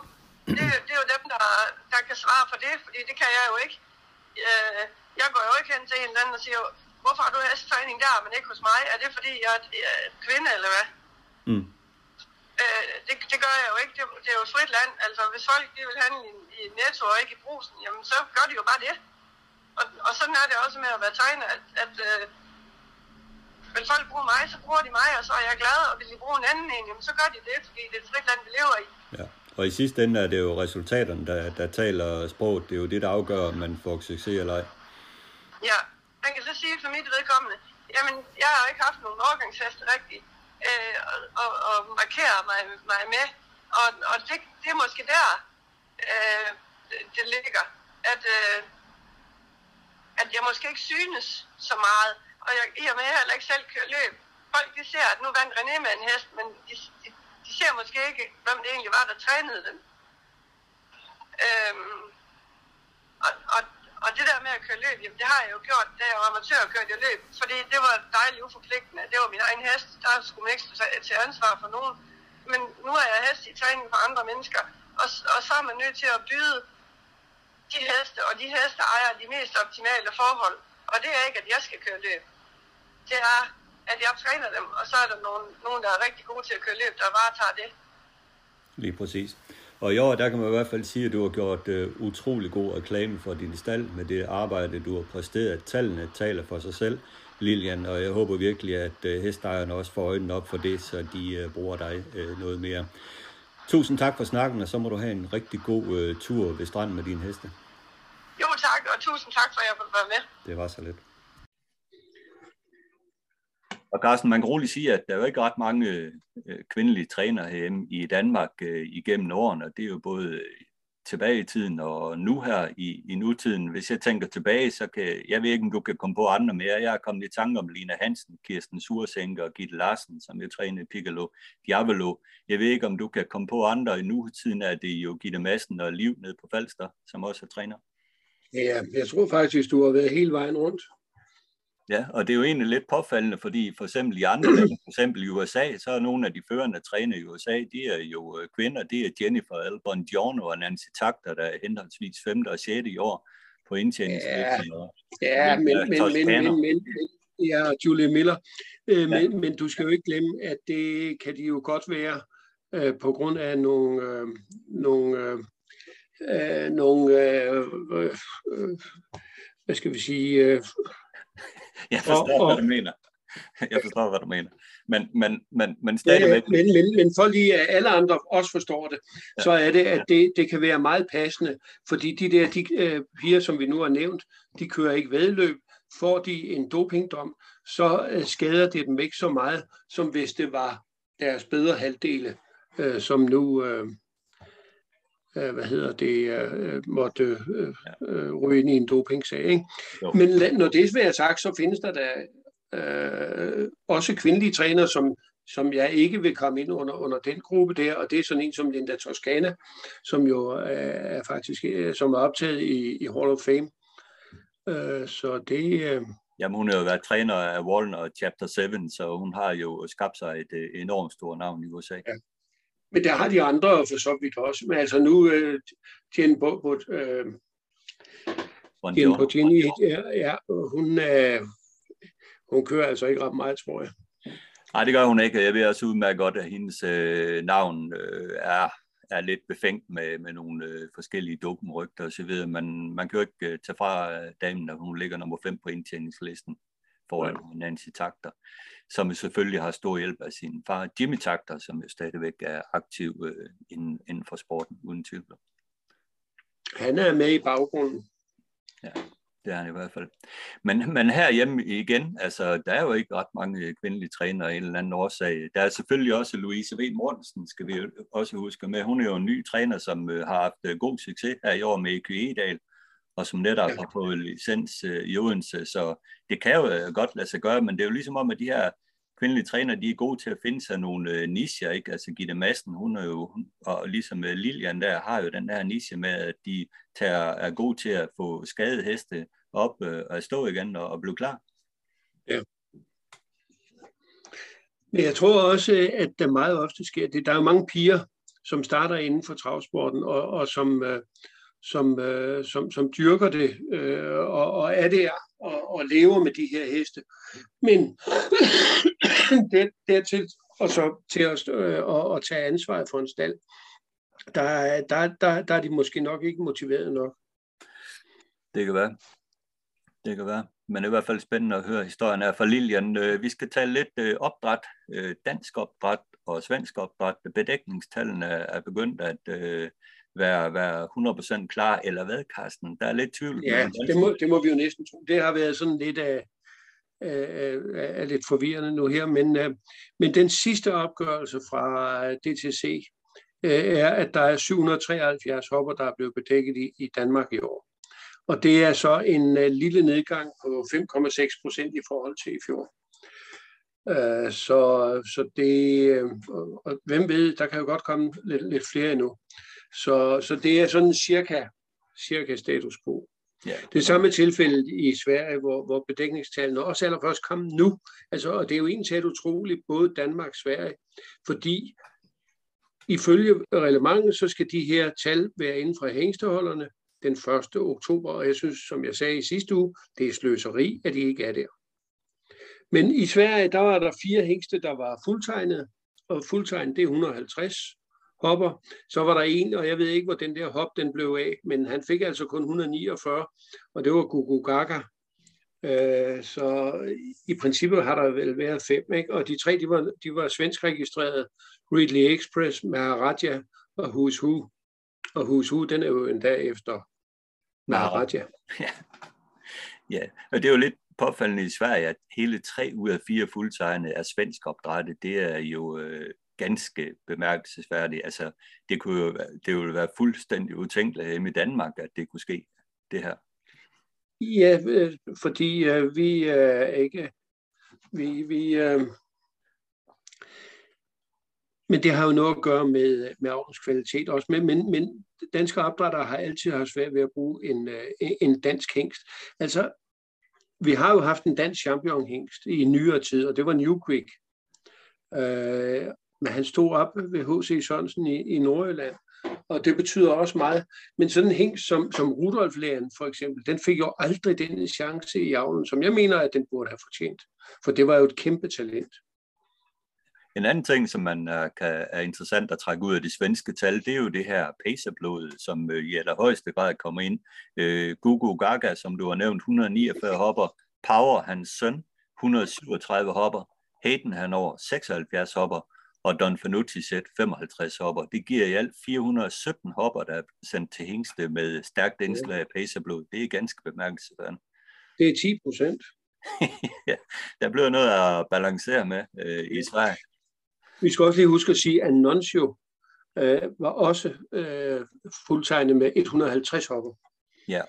Det, det er jo dem, der, der kan svare på det, fordi det kan jeg jo ikke. Øh, jeg går jo ikke hen til en eller anden og siger, hvorfor har du hestetræning der, men ikke hos mig? Er det fordi, jeg er kvinde, eller hvad? Mm. Øh, det, det gør jeg jo ikke. Det, det er jo et frit land. Altså, hvis folk de vil handle i, i Netto og ikke i brusen, jamen så gør de jo bare det. Og, og sådan er det også med at være tegner, at, at øh, vil folk bruge mig, så bruger de mig, og så er jeg glad, og vil de bruge en anden en, jamen, så gør de det, fordi det er et frit land, vi lever i. Ja. Og i sidste ende er det jo resultaterne, der, der taler sproget. Det er jo det, der afgør, om man får succes eller ej. Ja, man kan så sige for mit vedkommende, jamen, jeg har ikke haft nogen overgangsheste rigtigt, øh, og, og, og markere mig, mig med. Og, og det, det er måske der, øh, det, det ligger, at, øh, at jeg måske ikke synes så meget, og jeg, i og med, at jeg heller ikke selv kører løb. Folk de ser, at nu vandt René med en hest, men de, de, de ser måske ikke, hvem det egentlig var, der trænede dem. Øhm, og, og, og det der med at køre løb, jamen det har jeg jo gjort, da jeg var amatør og kørte løb. Fordi det var dejligt uforpligtende. Det var min egen hest. Der skulle man ikke til ansvar for nogen. Men nu er jeg hest i træning for andre mennesker. Og, og så er man nødt til at byde de heste og de heste ejer de mest optimale forhold. Og det er ikke, at jeg skal køre løb det er, at jeg træner dem, og så er der nogen, nogen, der er rigtig gode til at køre løb, der bare tager det. Lige præcis. Og i år, der kan man i hvert fald sige, at du har gjort uh, utrolig god reklame for din stald med det arbejde, du har præsteret. Tallene taler for sig selv, Lilian, og jeg håber virkelig, at uh, hestejerne også får øjnene op for det, så de uh, bruger dig uh, noget mere. Tusind tak for snakken, og så må du have en rigtig god uh, tur ved stranden med din heste. Jo tak, og tusind tak for, at jeg kunne være med. Det var så lidt. Og Carsten, man kan roligt sige, at der er jo ikke ret mange øh, kvindelige trænere herhjemme i Danmark øh, igennem årene. Det er jo både øh, tilbage i tiden og nu her i, i nutiden. Hvis jeg tænker tilbage, så kan jeg ved ikke, om du kan komme på andre mere. Jeg har kommet i tanke om Lina Hansen, Kirsten Sursenker og Gitte Larsen, som jeg trænede Piccolo Diavolo. Jeg ved ikke, om du kan komme på andre. I nutiden er det jo Gitte Madsen og Liv nede på Falster, som også er træner. Ja, jeg tror faktisk, du har været hele vejen rundt. Ja, og det er jo egentlig lidt påfaldende, fordi for eksempel i andre lande, for eksempel i USA, så er nogle af de førende træner i USA, de er jo øh, kvinder, det er Jennifer Albon Giorno og Nancy Takter, der er henholdsvis 5. og 6. i år på indtjeningslisten. Ja, ja men, men, men, men, men, men, ja, Julie Miller, øh, ja. men, men du skal jo ikke glemme, at det kan de jo godt være øh, på grund af nogle, øh, nogle, øh, øh nogle øh, øh, hvad skal vi sige, øh, jeg forstår, og, og, hvad du mener. Jeg forstår, hvad du mener. Men, men, men, men stadigvæk... Ja, men, men, men for lige at alle andre også forstår det, ja. så er det, at det, det kan være meget passende, fordi de der de, øh, piger, som vi nu har nævnt, de kører ikke vedløb. Får de en dopingdom, så øh, skader det dem ikke så meget, som hvis det var deres bedre halvdele, øh, som nu... Øh, hvad hedder det, øh, måtte øh, øh, ryge ind i en dopingsag. Ikke? Men når det er sagt, så findes der da øh, også kvindelige trænere, som, som jeg ikke vil komme ind under, under den gruppe der, og det er sådan en som Linda Toscana, som jo er faktisk øh, som er optaget i, i Hall of Fame. Øh, så det... Øh, Jamen, hun har jo været træner af Wallen og Chapter 7, så hun har jo skabt sig et øh, enormt stort navn i USA. Ja. Men der har de andre for så vidt også. Men altså nu, øh, Jen Bobot, øh, Jen Botini, ja, ja, hun, øh, hun kører altså ikke ret meget, tror jeg. Nej, det gør hun ikke. Jeg ved også udmærket godt, at hendes øh, navn øh, er, er lidt befængt med, med nogle øh, forskellige dopingrygter osv. Man, man kan jo ikke øh, tage fra øh, damen, at hun ligger nummer 5 på indtjeningslisten foran ja. Nancy Takter, som selvfølgelig har stor hjælp af sin far Jimmy Takter, som jo stadigvæk er aktiv øh, inden, inden for sporten, uden tvivl. Han er med i baggrunden. Ja det er han i hvert fald. Men, men herhjemme igen, altså, der er jo ikke ret mange kvindelige trænere af en eller anden årsag. Der er selvfølgelig også Louise V. Mortensen, skal vi også huske med. Hun er jo en ny træner, som øh, har haft øh, god succes her i år med EQ Edal, og som netop har fået licens øh, i Odense. Så det kan jo øh, godt lade sig gøre, men det er jo ligesom om, at de her kvindelige træner, de er gode til at finde sig nogle øh, nicher, ikke? Altså Gitte Madsen, hun er jo, og ligesom øh, Lilian der, har jo den her niche med, at de tager, er gode til at få skadet heste op øh, og stå igen og, og blive klar. Ja. Men jeg tror også, at der meget ofte sker det. Der er jo mange piger, som starter inden for travsporten, og, og som, øh, som, øh, som, som dyrker det, øh, og, og er der, og, og lever med de her heste. Men det, dertil, og så til at, øh, at tage ansvaret for en stald, der, der, der, der er de måske nok ikke motiveret nok. Det kan være. Det kan være. Men det er i hvert fald spændende at høre historien af fra Lilian. Øh, vi skal tale lidt øh, opdræt, øh, dansk opdræt og svensk opdræt. Bedækningstallene er begyndt at være, være 100% klar, eller hvad, Carsten? Der er lidt tvivl. Ja, det må, det må vi jo næsten tro. Det har været sådan lidt af, af, af lidt forvirrende nu her, men, men den sidste opgørelse fra DTC er, at der er 773 hopper, der er blevet bedækket i, i Danmark i år. Og det er så en lille nedgang på 5,6 procent i forhold til i fjor. Så, så det, og hvem ved, der kan jo godt komme lidt, lidt flere endnu. Så, så det er sådan cirka, cirka status quo. Ja. Det er samme tilfælde i Sverige, hvor, hvor bedækningstallene også allerførst kom nu. Altså, og det er jo egentlig utroligt, både Danmark og Sverige, fordi ifølge reglementet, så skal de her tal være inden for hængsteholderne, den 1. oktober, og jeg synes, som jeg sagde i sidste uge, det er sløseri, at de ikke er der. Men i Sverige, der var der fire hængste, der var fuldtegnet, og fuldtegnet det er 150 hopper. Så var der en, og jeg ved ikke, hvor den der hop den blev af, men han fik altså kun 149, og det var Gugu Gaga. Øh, så i princippet har der vel været fem, ikke? og de tre, de var, de var svensk registreret. Ridley Express, Maharaja og Who's Who. Og Who's Who, den er jo en dag efter Maharaja. Ja. ja, og det er jo lidt påfaldende i Sverige, at hele tre ud af fire fuldtegnede er svensk opdrettet. Det er jo øh, ganske bemærkelsesværdigt. Altså, det, kunne jo, det ville være fuldstændig utænkeligt hjemme i Danmark, at det kunne ske, det her. Ja, øh, øh, fordi øh, vi er øh, ikke... Vi, vi, øh, men det har jo noget at gøre med, med avlens kvalitet også. Men, men, men danske opdrættere har altid haft svært ved at bruge en, øh, en dansk hængst. Altså, vi har jo haft en dansk championhængst i nyere tid, og det var Newquick. Øh, men han stod op ved H.C. Sørensen i, i Nordjylland, og det betyder også meget. Men sådan en hæng som, som Rudolf Læren for eksempel, den fik jo aldrig den chance i javlen, som jeg mener, at den burde have fortjent. For det var jo et kæmpe talent. En anden ting, som man øh, kan, er interessant at trække ud af de svenske tal, det er jo det her pacerblod, som øh, i allerhøjeste grad kommer ind. Øh, Gugu Gaga, som du har nævnt, 149 hopper. Power, hans søn, 137 hopper. Hayden, han over 76 hopper. Og Don Fanucci set 55 hopper. Det giver i alt 417 hopper, der er sendt til hængste med stærkt indslag af pacerblod. Det er ganske bemærkelsesværdigt. Det er 10 procent. ja, der bliver noget at balancere med øh, i Sverige. Vi skal også lige huske at sige, at Nuncio øh, var også øh, fuldtegnet med 150 hopper. Ja.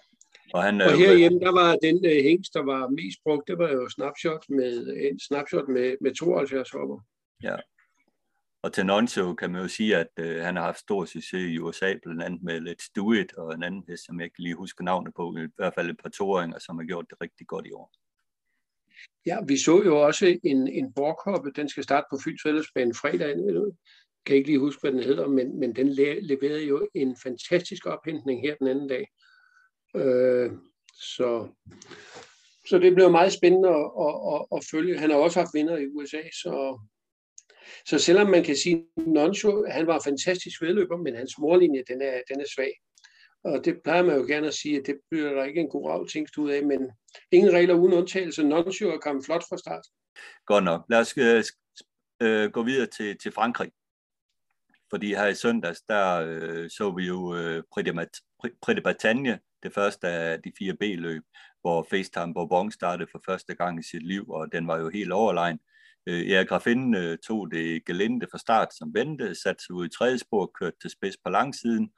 Og, han, og herhjemme, der var den øh, hængst, der var mest brugt, det var jo snapshot med, en snapshot med, med 72 hopper. Ja. Og Tenonzo kan man jo sige, at øh, han har haft stor succes i USA, blandt andet med Let's Do It, og en anden hest, som jeg ikke lige husker navnet på, i hvert fald et par toringer, som har gjort det rigtig godt i år. Ja, vi så jo også en, en borghoppe, den skal starte på Fyns Fællesbane fredag. Jeg kan ikke lige huske, hvad den hedder, men, men den leverede jo en fantastisk ophentning her den anden dag. Øh, så, så det blev meget spændende at, at, at, at følge. Han har også haft vinder i USA, så, så selvom man kan sige, at Noncho, han var en fantastisk vedløber, men hans morlinje, den er, den er svag. Og det plejer man jo gerne at sige, at det bliver der ikke en god ravtingst ud af, men ingen regler uden undtagelse. Noncho er kommet flot fra start. Godt nok. Lad os øh, øh gå videre til, til Frankrig. Fordi her i søndags, der øh, så vi jo øh, Prix Bretagne, det første af de fire B-løb, hvor FaceTime Bourbon startede for første gang i sit liv, og den var jo helt overlegen. Øh, Øh, Erik Raffin øh, tog det gelinde fra start som ventede, satte sig ud i tredje spor, kørte til spids på langsiden,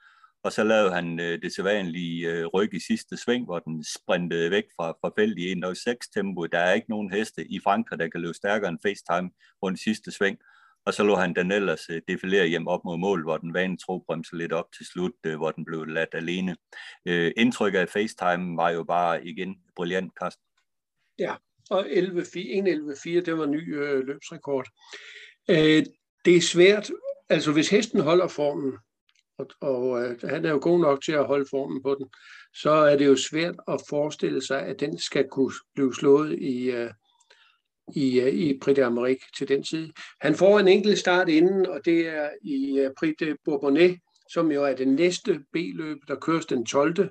og så lavede han øh, det sædvanlige øh, ryg i sidste sving, hvor den sprintede væk fra, fra feltet i 1.06 tempo. Der er ikke nogen heste i Frankrig, der kan løbe stærkere end FaceTime rundt i sidste sving. Og så lå han den ellers øh, defilere hjem op mod mål, hvor den vane tro bremse lidt op til slut, øh, hvor den blev ladt alene. Øh, indtrykket af FaceTime var jo bare igen brilliant, Carsten. Ja, og 1.11.4, det var ny øh, løbsrekord. Øh, det er svært, altså hvis hesten holder formen, og, og øh, han er jo god nok til at holde formen på den, så er det jo svært at forestille sig, at den skal kunne blive slået i, øh, i, øh, i Prix d'Amérique til den tid. Han får en enkelt start inden, og det er i øh, Prix de Bourbonnais, som jo er den næste B-løb, der køres den 12.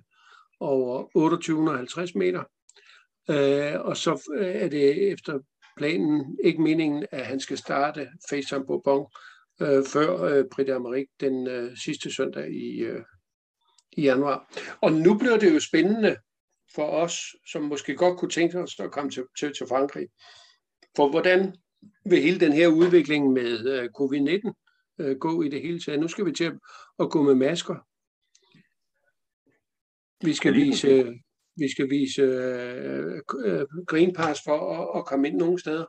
over 2850 meter. Uh, og så er det efter planen ikke meningen, at han skal starte Face Bourbon uh, før uh, Prix d'Amérique den uh, sidste søndag i, uh, i januar. Og nu bliver det jo spændende for os, som måske godt kunne tænke os at komme til, til, til Frankrig. For hvordan vil hele den her udvikling med øh, covid-19 øh, gå i det hele taget? Nu skal vi til at gå med masker. Vi skal vise, vi skal vise uh, Green Pass for at, at komme ind nogle steder.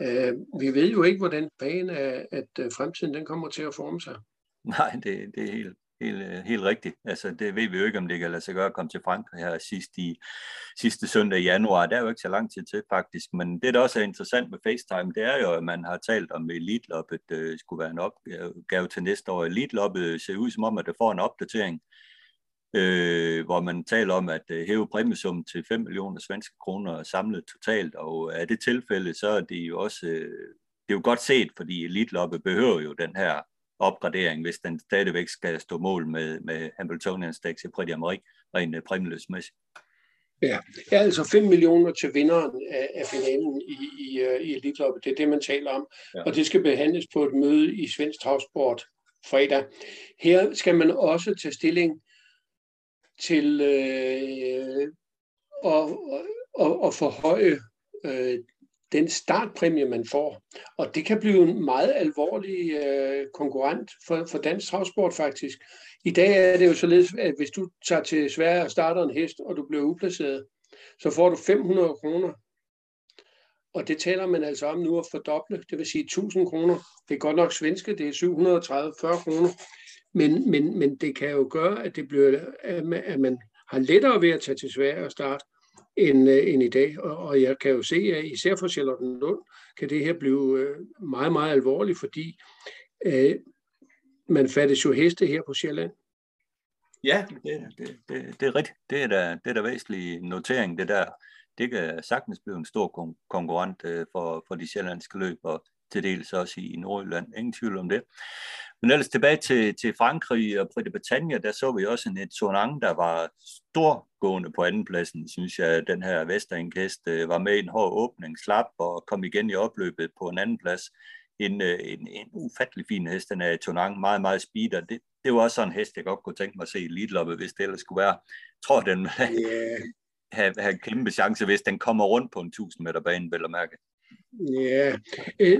Ja. Uh, vi ved jo ikke, hvordan banen er, at fremtiden den kommer til at forme sig. Nej, det, det er helt, helt, øh, helt rigtigt. Altså, det ved vi jo ikke, om det kan lade sig gøre at komme til Frankrig her sidst i, sidste søndag i januar. Der er jo ikke så lang tid til, faktisk. Men det, der også er interessant med FaceTime, det er jo, at man har talt om, at Elite-loppet øh, skulle være en opgave til næste år. Elite-loppet ser ud som om, at det får en opdatering, øh, hvor man taler om at øh, hæve præmiesummen til 5 millioner svenske kroner samlet totalt. Og af det tilfælde, så er det jo også... Øh, det er jo godt set, fordi Elite-loppet behøver jo den her opgradering, hvis den stadigvæk skal stå mål med, med Hamiltonian Stakes i Prix d'Amérique, rent øh, præmieløsmæssigt. Ja, ja, altså 5 millioner til vinderen af, af finalen i, i, øh, i elite Det er det, man taler om. Ja. Og det skal behandles på et møde i Svensk Travsport fredag. Her skal man også tage stilling til øh, at, at, at forhøje øh, den startpræmie, man får. Og det kan blive en meget alvorlig øh, konkurrent for, for dansk travsport faktisk. I dag er det jo således, at hvis du tager til Sverige og starter en hest, og du bliver uplaceret, så får du 500 kroner. Og det taler man altså om nu at fordoble, det vil sige 1000 kroner. Det er godt nok svenske, det er 730 kroner. Men, men, men det kan jo gøre, at, det bliver, at man har lettere ved at tage til Sverige og starte, end, øh, end i dag. Og, og jeg kan jo se, at især for Charlottenlund kan det her blive øh, meget, meget alvorligt, fordi øh, man fattes jo heste her på Sjælland. Ja, det, det, det, det er rigtigt. Det er da, det er da væsentlig notering, det der. Det kan sagtens blive en stor kon- konkurrent øh, for, for de sjællandske løb, og til dels også i Nordjylland. Ingen tvivl om det. Men ellers tilbage til, til Frankrig og Britte Bretagne, der så vi også en Etonang, der var storgående på andenpladsen, synes jeg. Den her Vesterinkest øh, var med i en hård åbning, slap og kom igen i opløbet på en anden plads. En, øh, en, en ufattelig fin hest, den er Tonang, meget, meget speeder. Det, det var også sådan en hest, jeg godt kunne tænke mig at se i Lidloppe, hvis det ellers skulle være. Jeg tror, den yeah have, have kæmpe chance, hvis den kommer rundt på en 1000 meter bane, vel at mærke. Ja, øh,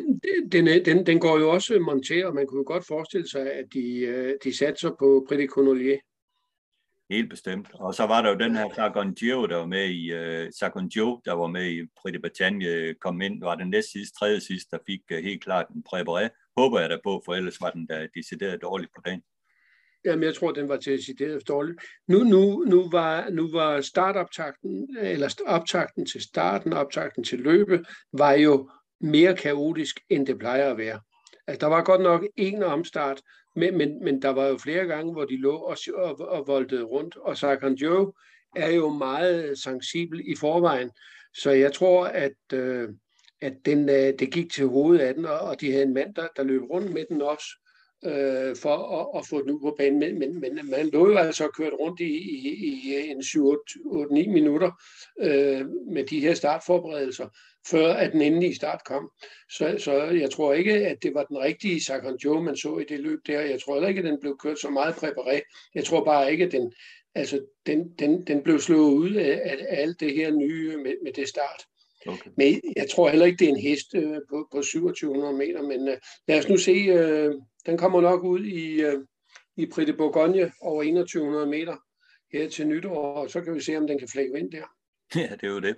den, den, den går jo også monteret, og man kunne jo godt forestille sig, at de, øh, de satser på Britte Cornelier. Helt bestemt. Og så var der jo den her Sargon Gio, der var med i, uh, Sargon Gio, der var med i Britte Bretagne, kom ind, var den næst sidste, tredje sidste, der fik uh, helt klart en præparé. Håber jeg da på, for ellers var den da decideret dårligt på dagen. Jamen, jeg tror, den var til decideret dårlig. Nu, nu, nu var, nu var startoptakten, eller optakten til starten, optakten til løbet, var jo mere kaotisk, end det plejer at være. Altså, der var godt nok en omstart, men, men, men der var jo flere gange, hvor de lå og, og, og voldtede rundt, og Sagan Joe er jo meget sensibel i forvejen. Så jeg tror, at, øh, at den, øh, det gik til hovedet af den, og, og de havde en mand, der, der løb rundt med den også, øh, for at, at få den ud på banen. Men, men, men man lå jo altså kørt rundt i, i, i en 7-8-9 minutter øh, med de her startforberedelser, før at den endelige start kom. Så, så jeg tror ikke, at det var den rigtige Sagan Joe, man så i det løb der. Jeg tror heller ikke, at den blev kørt så meget præparé. Jeg tror bare ikke, at den, altså, den, den, den blev slået ud af, af, af alt det her nye med, med det start. Okay. Men jeg tror heller ikke, det er en hest øh, på, på 2700 meter, men øh, lad os nu se, øh, den kommer nok ud i, øh, i Prix de Bourgogne over 2100 meter her til nytår, og så kan vi se, om den kan flække ind der. Ja, det er jo det.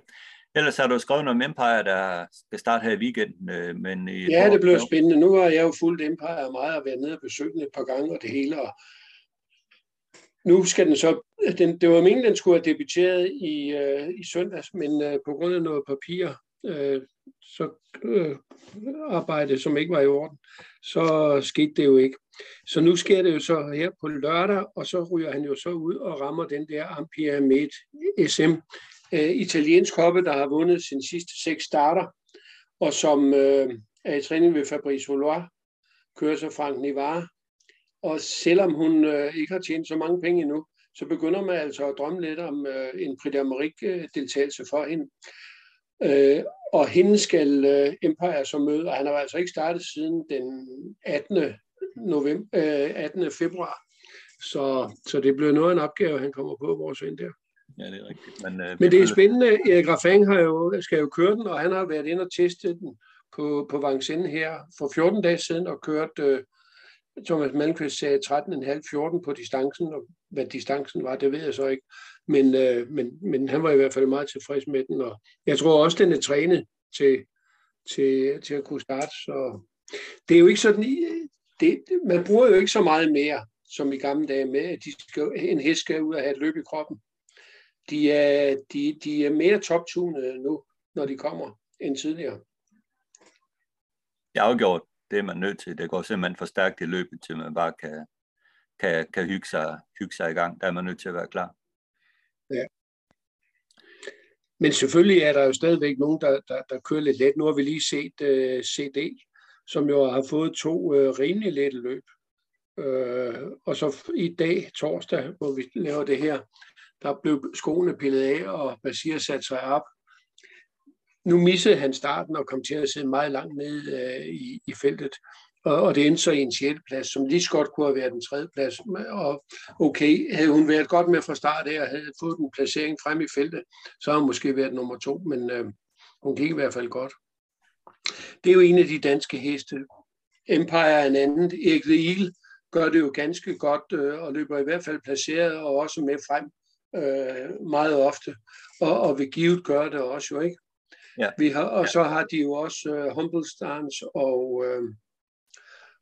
Ellers har du skrevet noget om Empire, der skal starte her i weekenden. Øh, men i ja, det bliver spændende. Nu har jeg jo fulgt Empire meget og været nede og besøgt den et par gange og det hele. Og nu skal den så... Den, det var meningen, den skulle have debuteret i, øh, i søndags, men øh, på grund af noget papir, øh, så øh, arbejde, som ikke var i orden, så skete det jo ikke. Så nu sker det jo så her på lørdag, og så ryger han jo så ud og rammer den der Ampia Med SM, øh, italiensk hoppe, der har vundet sin sidste seks starter, og som øh, er i træning ved Fabrice Holois, kører så Frank Nivare. Og selvom hun øh, ikke har tjent så mange penge endnu, så begynder man altså at drømme lidt om øh, en Prix d'Amérique-deltagelse øh, for hende. Øh, og hende skal øh, Empire så møde, og han har altså ikke startet siden den 18. November, øh, 18. februar. Så, så det bliver noget af en opgave, han kommer på vores ind der. Ja, det er rigtigt. Men, øh, Men det er spændende. Erik Raffang har jo, skal jo køre den, og han har været inde og teste den på, på Vincennes her for 14 dage siden og kørt, øh, Thomas Malmqvist sagde 13,5-14 på distancen, og hvad distancen var, det ved jeg så ikke. Men, øh, men, men han var i hvert fald meget tilfreds med den, og jeg tror også, den er trænet til, til, til at kunne starte. Så det er jo ikke sådan, det, man bruger jo ikke så meget mere, som i gamle dage med, at de skal, en hest skal ud og have et løb i kroppen de er, de, de er mere toptunede nu, når de kommer, end tidligere. Jeg har gjort det, er man nødt til. Det går simpelthen for stærkt i løbet, til man bare kan, kan, kan hygge, sig, hygge sig i gang. Der er man nødt til at være klar. Ja. Men selvfølgelig er der jo stadigvæk nogen, der, der, der kører lidt let. Nu har vi lige set øh, uh, CD, som jo har fået to uh, rimelig lette løb. Uh, og så i dag, torsdag, hvor vi laver det her, der blev skoene pillet af, og Basir satte sig op. Nu missede han starten og kom til at sidde meget langt nede uh, i, i feltet. Og, det endte så i en 6. plads, som lige så godt kunne have været en 3. plads. Og okay, havde hun været godt med fra start af og havde fået en placering frem i feltet, så har hun måske været nummer to, men øh, hun gik i hvert fald godt. Det er jo en af de danske heste. Empire er en anden. Erik The gør det jo ganske godt øh, og løber i hvert fald placeret og også med frem øh, meget ofte, og, og vil givet gøre det også jo, ikke? Ja. Vi har, og så har de jo også uh, Humble Stance og, uh,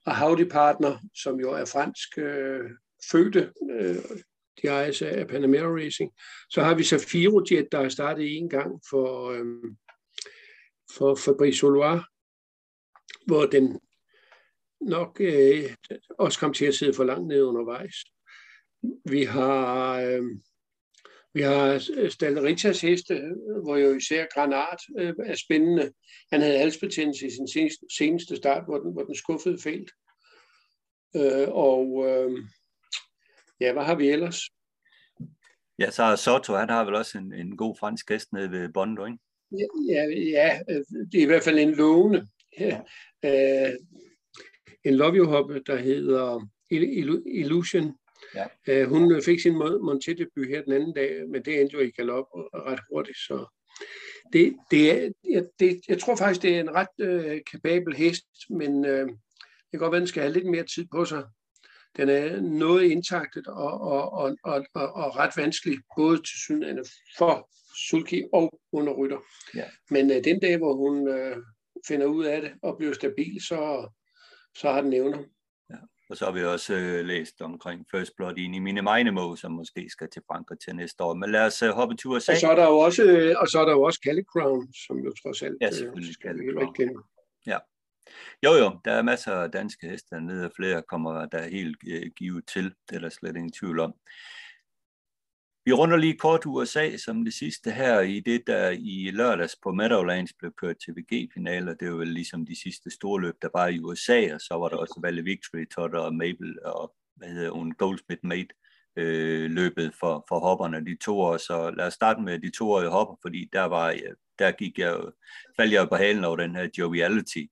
og Howdy Partner, som jo er fransk øh, fødte, øh, de ejes af Panamera Racing. Så har vi Safiro Jet, der har startet en gang for, øh, for Fabrice Solois, hvor den nok øh, også kom til at sidde for langt ned undervejs. Vi har øh, vi har Stalle Richards heste, hvor jo især Granat øh, er spændende. Han havde halsbetændelse i sin seneste, seneste start, hvor den, hvor den skuffede felt. Øh, og øh, ja, hvad har vi ellers? Ja, så har Soto, han har vel også en, en god fransk gæst nede ved Bondo, ikke? Ja, ja, det er i hvert fald en lovende. Ja. Øh, en you der hedder Illusion, Ja. Øh, hun fik sin Monté-debut her den anden dag, men det endte jo i galop ret hurtigt, så det, det er, jeg, det, jeg tror faktisk, det er en ret øh, kapabel hest, men øh, det kan godt være, den skal have lidt mere tid på sig. Den er noget indtaktet og, og, og, og, og, og ret vanskelig, både til synligheden for Sulki og underrytter. Ja. Men øh, den dag, hvor hun øh, finder ud af det og bliver stabil, så, så har den evner. Og så har vi også øh, læst omkring First Blood i mine Minemo, som måske skal til Frankrig til næste år. Men lad os øh, hoppe til USA. Og så er der jo også, øh, og så er der jo også Cali Crown, som jo trods alt... Ja, øh, selvfølgelig Cali Crown. Ja. Jo jo, der er masser af danske heste dernede, og flere kommer der helt øh, givet til. Det er der slet ingen tvivl om. Vi runder lige kort USA som det sidste her i det, der i lørdags på Meadowlands blev kørt til VG-finaler. Det var vel ligesom de sidste store løb, der var i USA, og så var der også Valley Victory, Totter og Mabel og hvad hedder hun, Goldsmith Mate øh, løbet for, for hopperne, de to år. Så lad os starte med de toårige hopper, fordi der var, der gik jeg, faldt jeg på halen over den her joviality,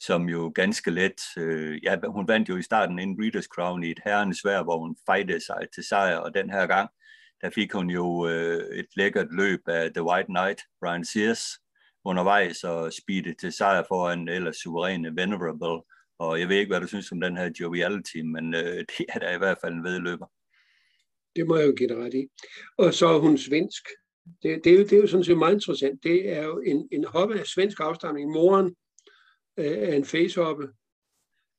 som jo ganske let, øh, ja, hun vandt jo i starten en Breeders' Crown i et herrenes vejr, hvor hun fejtede sig til sejr, og den her gang, der fik hun jo øh, et lækkert løb af The White Knight, Brian Sears, undervejs og speede til sejr foran ellers suveræne Venerable. Og jeg ved ikke, hvad du synes om den her joviality, men øh, det er da i hvert fald en vedløber. Det må jeg jo give ret i. Og så er hun svensk. Det, det, er, jo, det er jo sådan set meget interessant. Det er jo en, en hoppe af svensk afstamning. Moren øh, er en facehoppe,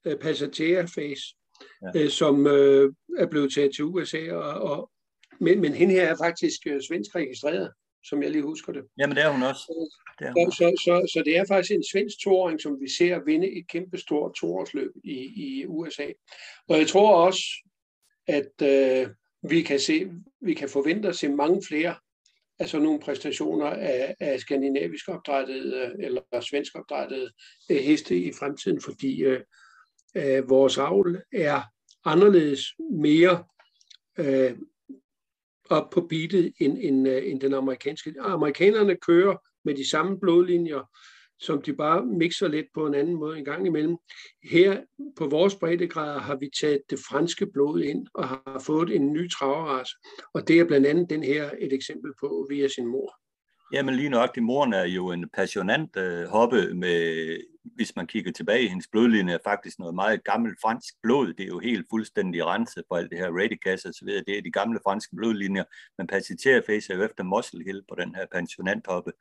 øh, passager face, ja. øh, som øh, er blevet taget til USA. Og, og, men, men hende her er faktisk øh, svensk registreret, som jeg lige husker det. Jamen det er hun også. Det er hun. Så, så, så, så det er faktisk en svensk toåring, som vi ser vinde et kæmpe stort toårsløb i, i USA. Og jeg tror også, at øh, vi kan se, vi kan forvente at se mange flere sådan nogle præstationer af, af skandinavisk opdrættede eller svensk opdrættede øh, heste i fremtiden, fordi øh, øh, vores avl er anderledes mere øh, op på beatet end, end, øh, end den amerikanske. Amerikanerne kører med de samme blodlinjer, som de bare mixer lidt på en anden måde en gang imellem. Her på vores breddegrader har vi taget det franske blod ind og har fået en ny traveras. Og det er blandt andet den her et eksempel på via sin mor. Jamen lige nok, moren er jo en passionant øh, hoppe med, hvis man kigger tilbage i hendes blodlinje, er faktisk noget meget gammelt fransk blod. Det er jo helt fuldstændig renset på alt det her radicas og så videre. Det er de gamle franske blodlinjer. Man passagerer face jo efter Muscle Hill på den her pensionant hoppe.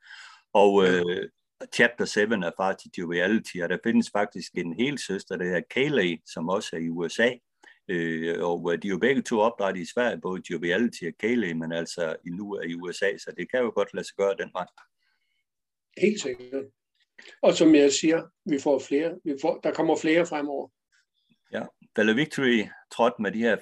Og øh, Chapter 7 er faktisk Joviality, og der findes faktisk en hel søster, der hedder Kayleigh, som også er i USA. Øh, og de er jo begge to opdrettet i Sverige, både Joviality og Kayleigh, men altså nu er i USA, så det kan jo godt lade sig gøre den vej. Helt sikkert. Og som jeg siger, vi får flere, vi får, der kommer flere fremover. Ja, Bella Victory trådte med de her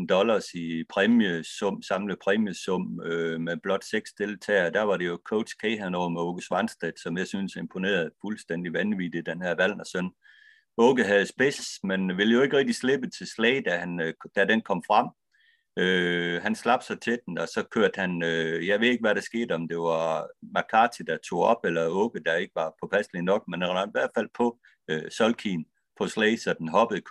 400.000 dollars i præmiesum, samlet præmiesum øh, med blot seks deltagere. Der var det jo coach Kahan over med Åke Svanstedt, som jeg synes imponerede fuldstændig vanvittigt, den her Valner søn. Åke havde spids, men ville jo ikke rigtig slippe til slag, da, han, øh, da den kom frem. Øh, han slap sig til den, og så kørte han, øh, jeg ved ikke, hvad der skete, om det var McCarthy, der tog op, eller Åke, der ikke var påpasselig nok, men han var i hvert fald på øh, Solkin på slag, så den hoppede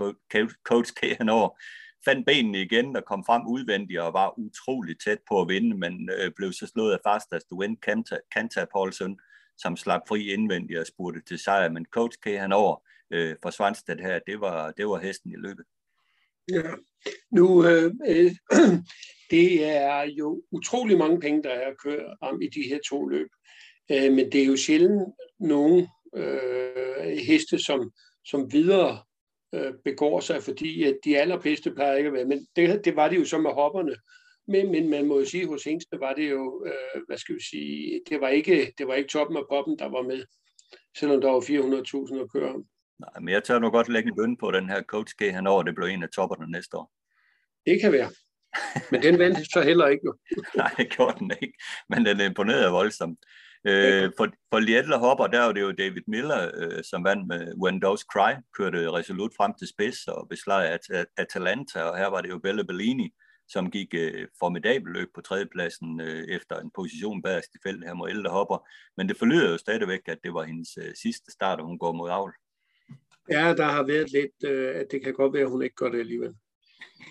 coach K over, fandt benene igen og kom frem udvendigt og var utrolig tæt på at vinde, men øh, blev så slået af fastest to win Kanta, Kanta Paulsen, som slap fri indvendigt og spurgte til sejr, men coach K han over øh, for Svanstedt her, det var, det var hesten i løbet. Ja, nu øh, øh, det er jo utrolig mange penge, der er kørt om i de her to løb, øh, men det er jo sjældent nogen øh, heste, som som videre øh, begår sig, fordi at de allerbedste plejer ikke at være. Men det, det var det jo så med hopperne. Men, men man må jo sige, hos Hengste var det jo, øh, hvad skal vi sige, det var, ikke, det var ikke toppen af poppen, der var med, selvom der var 400.000 at køre om. Nej, men jeg tør nu godt lægge en bøn på den her coach G, han over, det blev en af topperne næste år. Det kan være. Men den vandt så heller ikke jo. Nej, det gjorde den ikke. Men den imponerede voldsomt. Øh, for, for Lietler hopper, der var det jo David Miller, øh, som vandt med When Dogs Cry, kørte resolut frem til spids og beslag At Atalanta, og her var det jo Bella Bellini, som gik øh, formidabel løb på tredjepladsen øh, efter en position bagerst i feltet her mod ældre hopper. Men det forlyder jo stadigvæk, at det var hendes øh, sidste start, og hun går mod avl. Ja, der har været lidt, øh, at det kan godt være, at hun ikke gør det alligevel.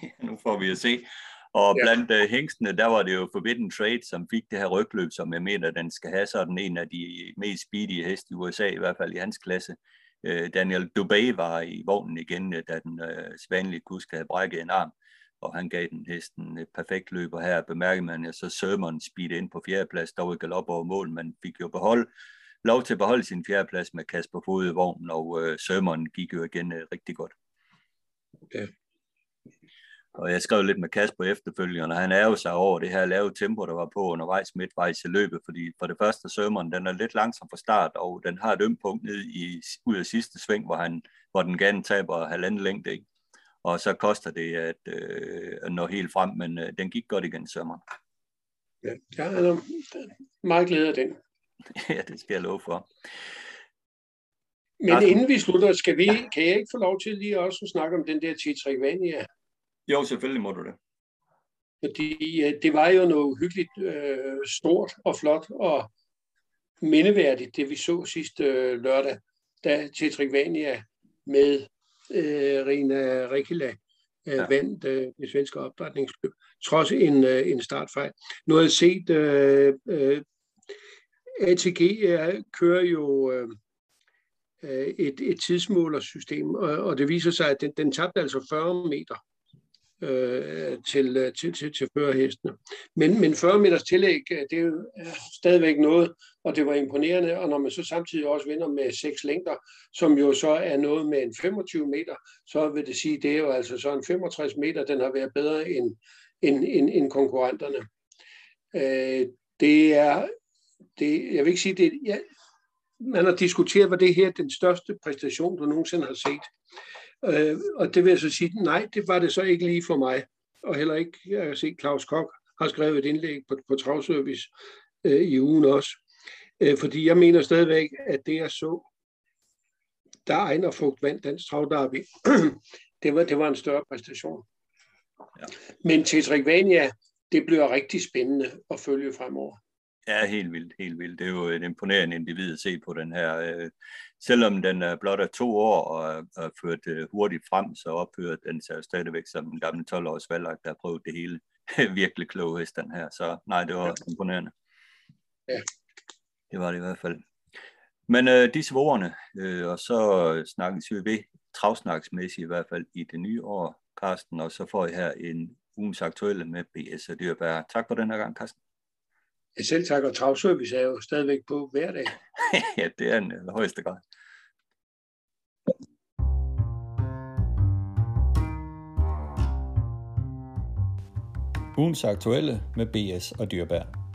nu får vi at se. Og ja. blandt uh, hængstene, der var det jo Forbidden Trade, som fik det her rygløb, som jeg mener, den skal have sådan en af de mest speedy heste i USA, i hvert fald i hans klasse. Uh, Daniel Dubay var i vognen igen, da den uh, svanlige kusk havde brækket en arm, og han gav den hesten et perfekt løb, og her bemærker man, at så Sørmeren speed ind på fjerdeplads, dog ikke galop over mål, men fik jo behold, lov til at beholde sin fjerdeplads med Kasper Fod i vognen, og uh, Sørmeren gik jo igen uh, rigtig godt. Okay. Og jeg skrev lidt med Kasper efterfølgende, og han er jo sig over det her lave tempo, der var på undervejs midtvejs i løbet, fordi for det første sømmeren, den er lidt langsom fra start, og den har et ømt punkt ned i, ud af sidste sving, hvor, han, hvor den gerne taber halvanden længde, ikke? Og så koster det at, øh, nå helt frem, men øh, den gik godt igen sømmeren. Ja, jeg er meget glad af den. ja, det skal jeg love for. Men inden vi slutter, skal vi, kan jeg ikke få lov til lige også at snakke om den der Titrikvania? Jo, selvfølgelig må du det. Fordi øh, det var jo noget hyggeligt øh, stort og flot og mindeværdigt, det vi så sidste øh, lørdag, da Tetrikvania med øh, Rina Rikila øh, ja. vandt øh, det svenske opdrætningsklub, trods en, øh, en startfejl. Nu har jeg set, øh, øh, ATG er, kører jo øh, øh, et, et tidsmålersystem, og, og det viser sig, at den, den tabte altså 40 meter øh, til, øh, til, til, til førerhestene. Men, men 40 meters tillæg, øh, det er jo stadigvæk noget, og det var imponerende, og når man så samtidig også vinder med seks længder, som jo så er noget med en 25 meter, så vil det sige, det er jo altså så en 65 meter, den har været bedre end, end, end, end konkurrenterne. Øh, det er, det, jeg vil ikke sige, det, ja, man har diskuteret, var det her den største præstation, du nogensinde har set. Øh, og det vil jeg så sige, nej, det var det så ikke lige for mig. Og heller ikke, jeg kan se, Claus Kok har skrevet et indlæg på, på Travservice øh, i ugen også. Øh, fordi jeg mener stadigvæk, at det jeg så, der Ejner Fugt vandt Dansk Travdarby, det var, det var en større præstation. Ja. Men Tetrikvania, det bliver rigtig spændende at følge fremover. Ja, helt vildt, helt vildt. Det er jo et imponerende individ at se på den her. Øh, selvom den er blot af to år og er, ført øh, hurtigt frem, så ophører den sig jo stadigvæk som en gammel 12-års valg, der har prøvet det hele. Virkelig klog hest, den her. Så nej, det var ja. imponerende. Ja. Det var det i hvert fald. Men øh, disse ordene, øh, og så snakkes vi ved, travsnaksmæssigt i hvert fald i det nye år, Karsten, og så får I her en ugens aktuelle med BS og Dyrbær. Tak for den her gang, Karsten. Jeg selv tak, og travservice er jo stadigvæk på hver dag. ja, det er en øh, højeste grad. Ugens aktuelle med BS og Dyrbær.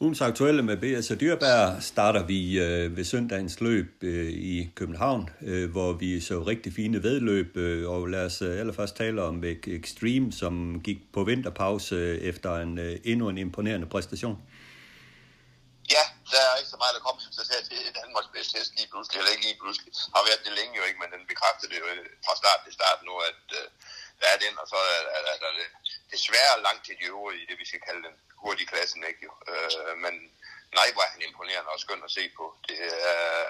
Ugens aktuelle med B.S. Dyrbær starter vi øh, ved søndagens løb øh, i København, øh, hvor vi så rigtig fine vedløb, øh, og lad os øh, allerførst tale om Extreme, som gik på vinterpause øh, efter en øh, endnu en imponerende præstation. Ja, der er ikke så meget, der kommer så til Danmarks bedste hest lige pludselig, eller ikke lige pludselig. Har været det længe jo ikke, men den bekræftede det jo øh, fra start til start nu, at øh, der er den, og så er, er, er der desværre langt til de øvrige i det, vi skal kalde den hurtige klassen, ikke jo. Øh, men nej, var han imponerende og skøn at se på. Det er,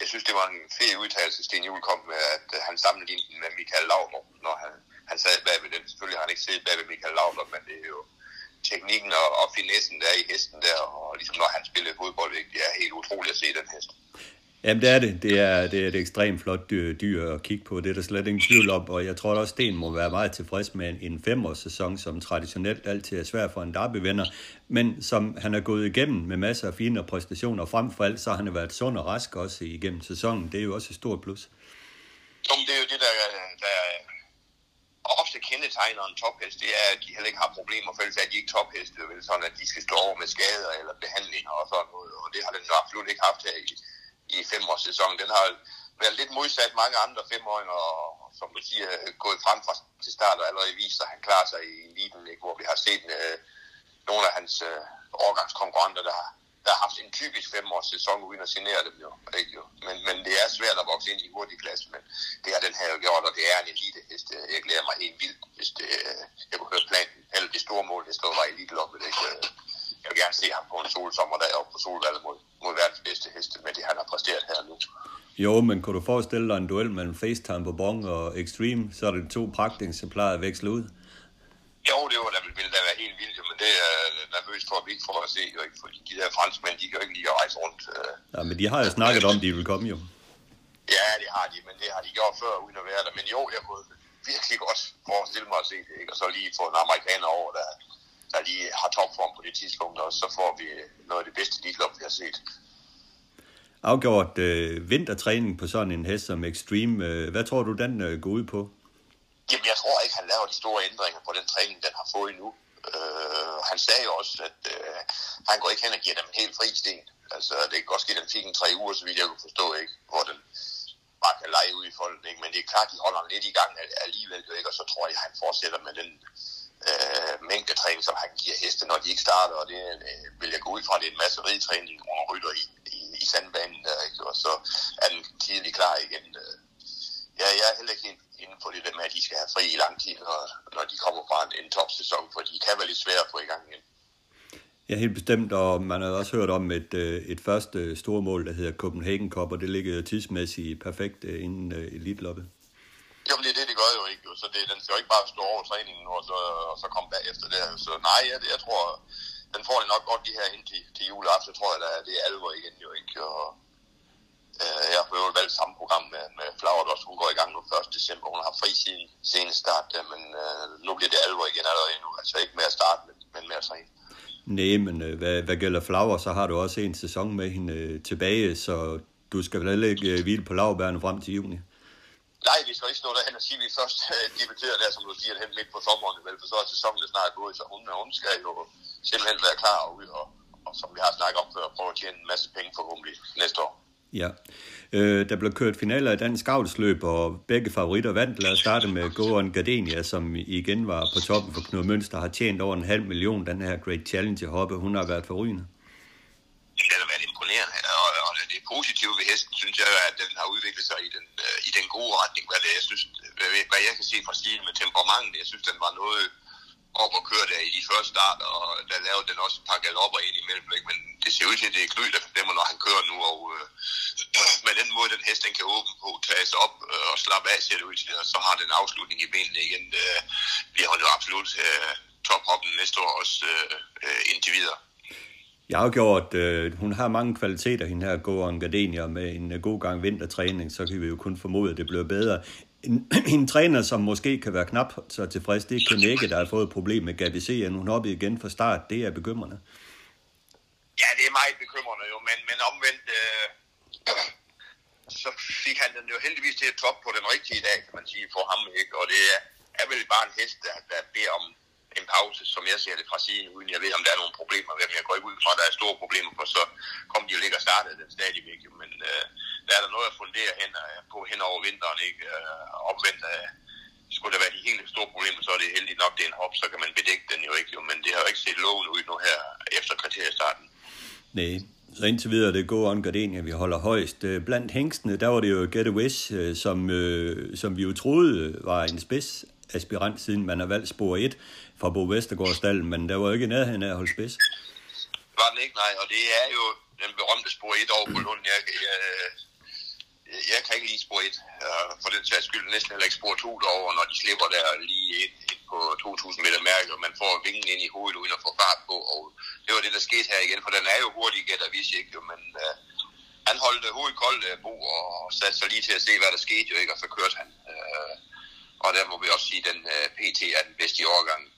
jeg synes, det var en fed udtalelse, Sten Juhl kom med, at øh, han sammenlignede med Michael Laudrup, når han, han sad bagved den. Selvfølgelig har han ikke siddet bagved Michael Laudrup, men det er jo teknikken og, og finessen der i hesten der, og ligesom når han spillede fodbold, ikke? det er helt utroligt at se den hest. Jamen det er det. Det er, det er et ekstremt flot dyr, dyr at kigge på. Det er der slet ingen tvivl om. Og jeg tror også, Sten må være meget tilfreds med en, en femårssæson, som traditionelt altid er svær for en derbyvinder. Men som han er gået igennem med masser af fine præstationer. Frem for alt, så har han været sund og rask også igennem sæsonen. Det er jo også et stort plus. Jamen, det er jo det, der, der ofte kendetegner en tophest, det er, at de heller ikke har problemer, for ellers er de ikke topheste, vel, sådan at de skal stå over med skader eller behandlinger og sådan noget, og det har den absolut ikke haft her i, i femårssæsonen. Den har været lidt modsat mange andre femåringer, og som du siger, gået frem fra til start og allerede vist, at han klarer sig i eliten, ikke? hvor vi har set øh, nogle af hans øh, årgangskonkurrenter, der har, der har haft en typisk femårssæson uden at signere dem jo. Ikke, jo. Men, men det er svært at vokse ind i hurtig klasse, men det har den her jo gjort, og det er en elite. Jeg glæder mig helt vildt, hvis det, øh, jeg kunne høre planen, eller det store mål, det står var elite loppet. Ikke? Jeg vil gerne se ham på en solsommer der og på solvalget mod, mod verdens bedste heste, med det han har præsteret her nu. Jo, men kunne du forestille dig en duel mellem FaceTime på Bong og Extreme, så er det to pragteksemplar at veksle ud? Jo, det var, der ville da være helt vildt, men det er nervøs for, at vi ikke får at se, jo ikke, fordi de der franskmænd, de kan jo ikke lige at rejse rundt. Øh. Ja, men de har jo snakket om, at de vil komme jo. Ja, det har de, men det har de gjort før, uden at være der. Men jo, jeg kunne virkelig godt forestille mig at se det, ikke? og så lige få en amerikaner over, der, der lige har topform på det tidspunkt, og så får vi noget af det bedste liglop, vi har set. Afgjort øh, vintertræning på sådan en hest som Extreme. Øh, hvad tror du, den øh, går ud på? Jamen, jeg tror ikke, han laver de store ændringer på den træning, den har fået nu. Øh, han sagde jo også, at øh, han går ikke hen og giver dem en helt fri sten. Altså, det kan godt ske, at den fik en tre uger, så vidt jeg kunne forstå, ikke? Hvor den bare kan lege ud i folden, ikke? men det er klart, de holder ham lidt i gang alligevel, jo, ikke? og så tror jeg, at han fortsætter med den øh, mængde træning, som han giver heste, når de ikke starter, og det øh, vil jeg gå ud fra, det er en masse ridtræning, hvor han rytter i, i, i sandbanen, der, ikke? og så er den tidlig klar igen. Øh. Ja, jeg er heller ikke helt inde på det der med, at de skal have fri i lang tid, når, når de kommer fra en, en topsæson, for de kan være lidt svære at få i gang igen. Ja, helt bestemt, og man har også hørt om et, øh, et første store mål, der hedder Copenhagen Cup, og det ligger tidsmæssigt perfekt øh, inden elitloppet. Jo, det er det, det jo. Så det, den skal jo ikke bare stå over træningen nu, og så, og så komme bagefter der. Så nej, jeg, jeg tror, den får det nok godt de her ind til, til juleaften, tror jeg, at det er alvor igen jo ikke. Og, øh, jeg har jo valgt samme program med, med Flagerdos. Hun går i gang nu 1. december. Hun har fri sin seneste start, men øh, nu bliver det alvor igen allerede nu. Altså ikke med at starte, men, men med at træne. Nej, men øh, hvad, hvad gælder Flower, så har du også en sæson med hende øh, tilbage, så du skal vel heller ikke øh, hvile på lavbærene frem til juni? Nej, vi skal ikke stå derhen og sige, at vi først øh, debuterer der, som du siger, hen midt på sommeren, vel, for så er sæsonen snart gået, så hun, hun skal jo simpelthen være klar og, og, og som vi har snakket om før, prøve at tjene en masse penge forhåbentlig næste år. Ja. Øh, der blev kørt finaler i dansk avlsløb, og begge favoritter vandt. Lad os starte med Goran Gardenia, som igen var på toppen for Knud Mønster, har tjent over en halv million, den her Great Challenge hoppe. Hun har været forrygende. Det har været imponerende, og, og det positive ved hesten, synes jeg, at den har udviklet sig i den, øh, i den gode retning. Hvad, det, jeg synes, hvad jeg kan se fra stilen med temperamentet. jeg synes, den var noget op og køre der i de første start, og der lavede den også et par galopper ind imellem, ikke? men det ser ud til, at det er Knud, der bestemmer, når han kører nu, og øh, med den måde, den hest den kan åbne på, tages op øh, og slappe af, ser det ud til, og så har den afslutning i benene igen, øh, bliver har jo absolut øh, tophoppen næste år også øh, øh, indtil videre. Jeg har gjort, øh, hun har mange kvaliteter, hende her Goran Gardenia, med en øh, god gang vintertræning, så kan vi jo kun formode, at det bliver bedre. En, en træner, som måske kan være knap så tilfreds, det er Kanække, der har fået et problem med Gabi C. Hun hoppede igen fra start. Det er bekymrende. Ja, det er meget bekymrende jo, men, men omvendt, øh, så fik han den jo heldigvis til at top på den rigtige dag, kan man sige, for ham. Ikke? Og det er, er vel bare en hest, der, der beder om en pause, som jeg ser det fra siden, uden jeg ved, om der er nogle problemer med Jeg går ikke ud fra, at der er store problemer, for så kom de jo ikke og startede den stadigvæk. Men øh, der er der noget at fundere hen, øh, på hen over vinteren. Ikke? Øh, omvendt af, skulle der være de helt store problemer, så er det heldigt nok, det er en hop, så kan man bedække den jo ikke. Jo. Men det har jo ikke set loven ud nu her efter kriteriestarten. Nej, så indtil videre det går on Gardenia, vi holder højst. Øh, blandt hængstene, der var det jo Get a Wish, som, øh, som vi jo troede var en spids aspirant, siden man har valgt spor 1 fra Bo Vestergaardstallen, men der var jo ikke nærheden af at holde spids. Var den ikke, nej, og det er jo den berømte spor 1 over på Lund. Jeg, jeg, jeg kan ikke lide spor 1, øh, for den sags skyld næsten heller ikke spor 2 derovre, når de slipper der lige ind, ind på 2000 meter mærke, og man får vingen ind i hovedet uden at få fart på, og det var det, der skete her igen, for den er jo hurtig gæt der vis ikke, men øh, han holdt hovedet koldt, øh, Bo, og satte sig lige til at se, hvad der skete jo ikke, og så kørte han. Øh, og der må vi også sige, at den uh, PT er den bedste i årgangen.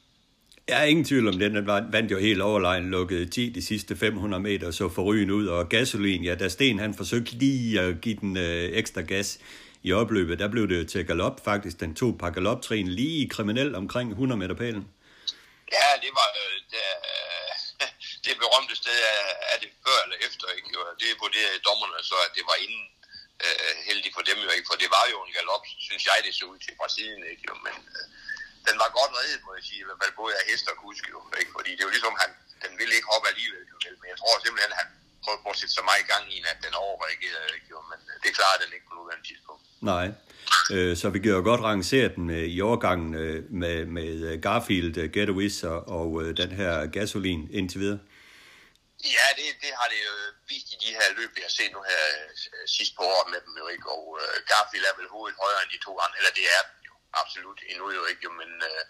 Jeg er ingen tvivl om den. Den vandt jo helt overlegen, lukkede 10 de sidste 500 meter, så forrygende ud. Og gasolin, ja, da Sten han forsøgte lige at give den øh, ekstra gas i opløbet, der blev det til galop faktisk. Den tog par galoptrin lige kriminel omkring 100 meter pælen. Ja, det var øh, det, øh, det berømte sted, er det før eller efter, ikke? Det vurderede dommerne så, at det var inden øh, heldig for dem jo ikke, for det var jo en galop, synes jeg, det så ud til fra siden, ikke? Jo, men øh, den var godt reddet, må jeg sige, i hvert fald både af hest og kusk, jo, ikke? fordi det er jo ligesom, han, den ville ikke hoppe alligevel, jo, men jeg tror simpelthen, han prøvede på at sætte så meget i gang i, at den overreagerede, ikke? Jo, men øh, det klarede den ikke på nuværende tidspunkt. Nej, øh, så vi kan jo godt rangere den øh, i overgangen øh, med, med øh, Garfield, øh, Getaways og, og den her gasolin indtil videre. Ja, det, det har det jo vist i de her løb, vi har set nu her øh, sidst på året med dem jo ikke, og uh, Garfield er vel hovedet højere end de to andre, eller det er jo absolut endnu jo ikke, men uh,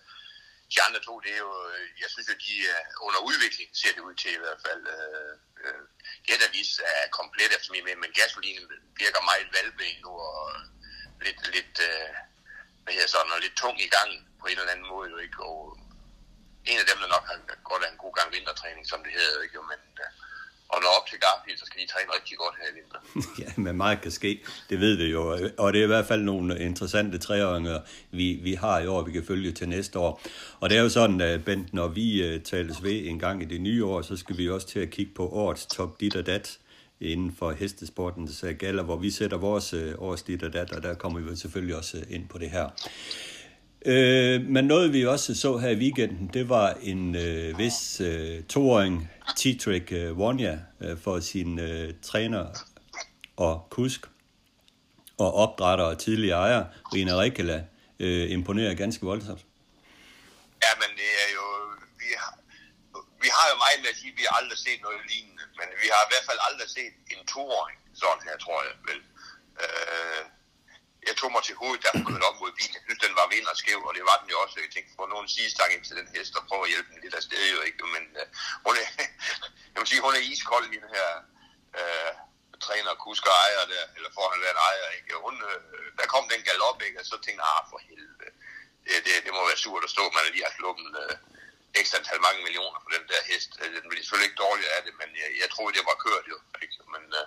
de andre to, det er jo, jeg synes jo, de er under udvikling, ser det ud til i hvert fald. Uh, uh, Getavis er komplet efter mig med, men gasolinen virker meget valgbe nu, og lidt, lidt, uh, hvad hedder sådan, og lidt tung i gang på en eller anden måde jo ikke, og en af dem, der nok har godt af en god gang vintertræning, som det hedder, ikke? men øh, og når op til Garfield, så skal de træne rigtig godt her i vinter. ja, men meget kan ske. Det ved vi jo. Og det er i hvert fald nogle interessante træåringer, vi, vi har i år, vi kan følge til næste år. Og det er jo sådan, at Bent, når vi øh, tales ved en gang i det nye år, så skal vi også til at kigge på årets top dit og dat inden for hestesportens øh, gala, hvor vi sætter vores års dit og der, og der kommer vi selvfølgelig også ind på det her. Øh, men noget vi også så her i weekenden, det var en øh, vis øh, toåring, T-Trick øh, Wonja, øh, for sin øh, træner og kusk og opdrætter og tidligere ejer, Rina Rikela, øh, imponerer ganske voldsomt. Ja, men det er jo... Vi har, vi har jo meget med at sige, at vi har aldrig set noget lignende, men vi har i hvert fald aldrig set en toåring sådan her, tror jeg vel. Øh, jeg tog mig til hovedet, da hun kørte op mod bilen. Jeg synes, den var vind og skæv, og det var den jo også. Jeg tænkte, få nogen sidestang ind til den hest og prøve at hjælpe den lidt af sted, jo ikke? Men øh, hun, er, jeg vil sige, hun er iskold, den her øh, træner, kusk og ejer der, eller foran den ejer, ikke? Hun, øh, der kom den galop, ikke? Og så tænkte jeg, ah, for helvede. Det, det, det må være surt at stå, man lige har sluppet øh, ekstra antal mange millioner på den der hest. Øh, den blev selvfølgelig ikke dårligere af det, men jeg, jeg troede, det var kørt jo. Ikke? Men øh,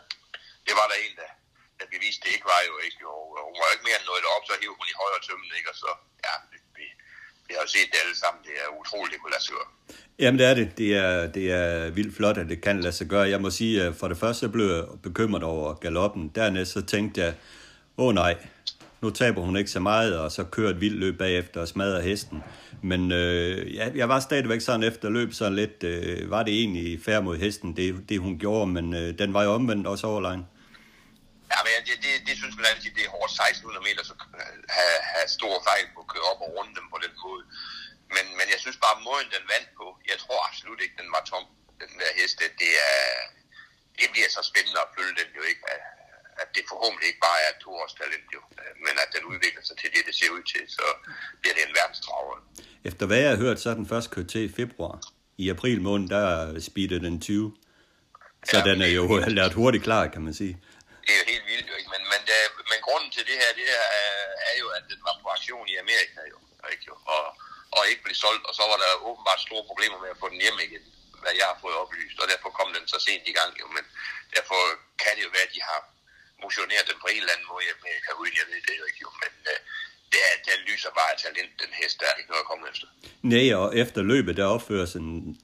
det var der en, der, der beviste, det ikke var jo ikke. og Hun var ikke mere end noget op, så hævde hun i højre tømmen, ikke? Og så, ja, vi, vi har jo set det alle sammen. Det er utroligt, det kunne lade sig gøre. Jamen det er det. Det er, det er vildt flot, at det kan lade sig gøre. Jeg må sige, at for det første blev jeg bekymret over galoppen. Dernæst så tænkte jeg, åh nej, nu taber hun ikke så meget, og så kører et vildt løb bagefter og smadrer hesten. Men øh, ja, jeg var stadigvæk sådan efter løb sådan lidt, øh, var det egentlig fair mod hesten, det, det hun gjorde, men øh, den var jo omvendt også overlegen. Ja, men det, det, det synes man altid, det er hårdt 1600 meter, så have, have store fejl på at køre op og runde dem på den måde. Men, men jeg synes bare, måden den vandt på, jeg tror absolut ikke, den var tom, den der heste. Det, er, det bliver så spændende at følge den jo ikke, at det forhåbentlig ikke bare er et toårstalent jo, men at den udvikler sig til det, det ser ud til, så bliver det en verdenstraver. Efter hvad jeg har hørt, så er den først kørt til i februar. I april måned, der speedede den 20. Så ja, den er jo lært hurtigt klar, kan man sige det er jo helt vildt, jo, ikke? Men, men, da, men grunden til det her, det er, er jo, at den var på aktion i Amerika, jo, ikke? Jo? Og, og ikke blev solgt, og så var der åbenbart store problemer med at få den hjem igen, hvad jeg har fået oplyst, og derfor kom den så sent i gang, jo, men derfor kan det jo være, at de har motioneret den på en eller anden måde i Amerika, uden jeg ved det jo ikke, jo, men øh, det er, den lyser bare af talent, den hest, der er ikke noget at komme efter. Nej, og efter løbet, der opfører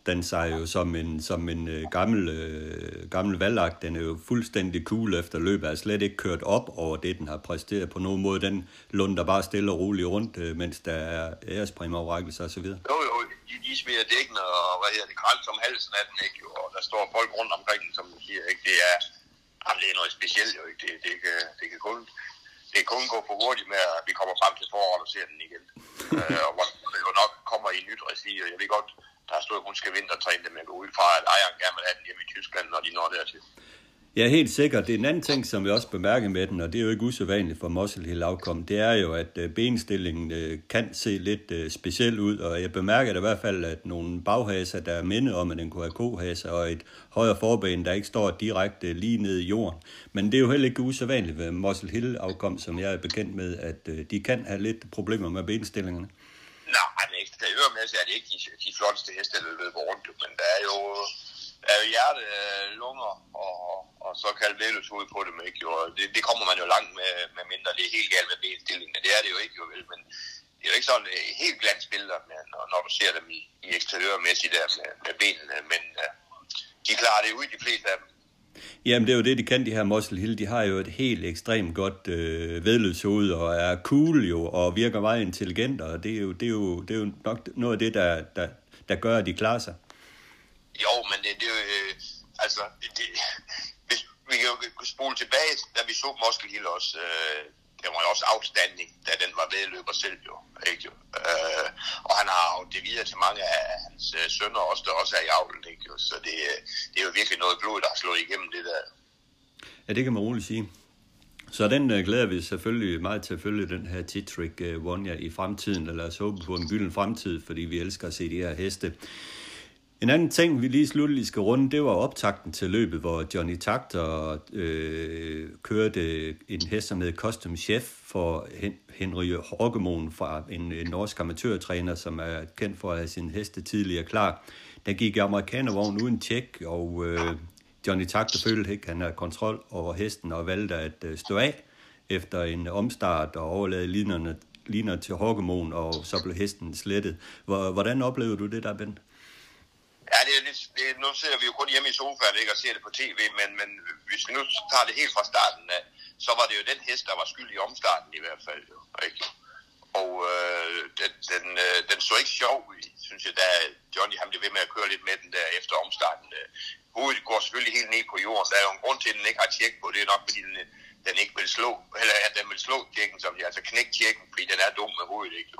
den sig jo som en, som en øh, gammel, øh, gammel valgagt. Den er jo fuldstændig cool efter løbet, er slet ikke kørt op over det, den har præsteret på nogen måde. Den lunder bare stille og roligt rundt, øh, mens der er ærespræmieoverrækkelser osv. Jo, jo, de, de smider dækkene og hvad hedder det, kralt som halsen af den, ikke? Og der står folk rundt omkring den, som siger, ikke? Det er, jamen, det er noget specielt, jo, ikke? Det, det, kan, det kan kun det kan kun gå for hurtigt med, at vi kommer frem til foråret og ser den igen. øh, og hvor det jo nok kommer i nyt regi, og jeg ved godt, der har stået, at hun skal vintertræne det, men gå ud fra, at ejeren gerne vil have den hjemme i Tyskland, når de når dertil. Ja, helt sikkert. Det er en anden ting, som vi også bemærker med den, og det er jo ikke usædvanligt for Muscle Hill afkom, det er jo, at øh, benstillingen øh, kan se lidt øh, speciel ud, og jeg bemærker i hvert fald, at nogle baghaser, der er minde om, at den kunne have kohaser, og et højre forben, der ikke står direkte lige ned i jorden. Men det er jo heller ikke usædvanligt ved Muscle Hill afkom, som jeg er bekendt med, at de kan have lidt problemer med benstillingerne. Nej, det er er det ikke de, de flotteste heste, der løber rundt, men der er jo er hjerte, øh, lunger og, og så kaldt ud på det, ikke? Jo, det, det, kommer man jo langt med, med mindre det er helt galt med benstillingen. Det er det jo ikke, jo vel, men det er jo ikke sådan uh, helt glansbilleder, når, når du ser dem i, i eksteriørmæssigt der med, med benene, men uh, de klarer det ud, de fleste af dem. Jamen, det er jo det, de kan, de her Muscle Hill. De har jo et helt ekstremt godt øh, vedløbshoved, og er cool jo, og virker meget intelligent, og det er jo, det er jo, det er jo nok noget af det, der, der, der gør, at de klarer sig. Jo, men det, det er jo, øh, altså, det, hvis, vi kan jo spole tilbage, da vi så Muscle Hill også, øh, det var jo også afstanding, da den var vedløber selv jo, ikke jo. Øh, og han har jo det videre til mange af hans øh, sønner også, der også er i avlen, ikke jo. Så det, øh, det er jo virkelig noget blod, der har slået igennem det der. Ja, det kan man roligt sige. Så den uh, glæder vi selvfølgelig meget til at følge den her T-Trick uh, Wonja i fremtiden, eller lad os håbe på en gylden fremtid, fordi vi elsker at se de her heste. En anden ting, vi lige slutteligt skal runde, det var optakten til løbet, hvor Johnny Takter øh, kørte en hest, som hed Custom Chef for Henry Horgemon fra en, en norsk amatørtræner, som er kendt for at have sin heste tidligere klar. Der gik amerikanervogn uden tjek, og øh, Johnny Takter følte ikke, at han havde kontrol over hesten og valgte at øh, stå af efter en omstart og overlade linerne, liner til Horgemon, og så blev hesten slettet. Hvordan oplevede du det der, Bent? Ja, det er lidt, det, nu sidder vi jo kun hjemme i sofaen ikke, og ser det på tv, men, men hvis vi nu tager det helt fra starten af, så var det jo den hest, der var skyld i omstarten i hvert fald. Jo, ikke? Og øh, den, den, øh, den så ikke sjov ud, synes jeg, da Johnny ham blev ved med at køre lidt med den der efter omstarten. Øh, hovedet går selvfølgelig helt ned på jorden. Der er jo en grund til, at den ikke har tjek på. Det er nok, fordi den, øh, den ikke vil slå, eller at den vil slå tjekken, som de, altså knæk tjekken, fordi den er dum med hovedet. Ikke?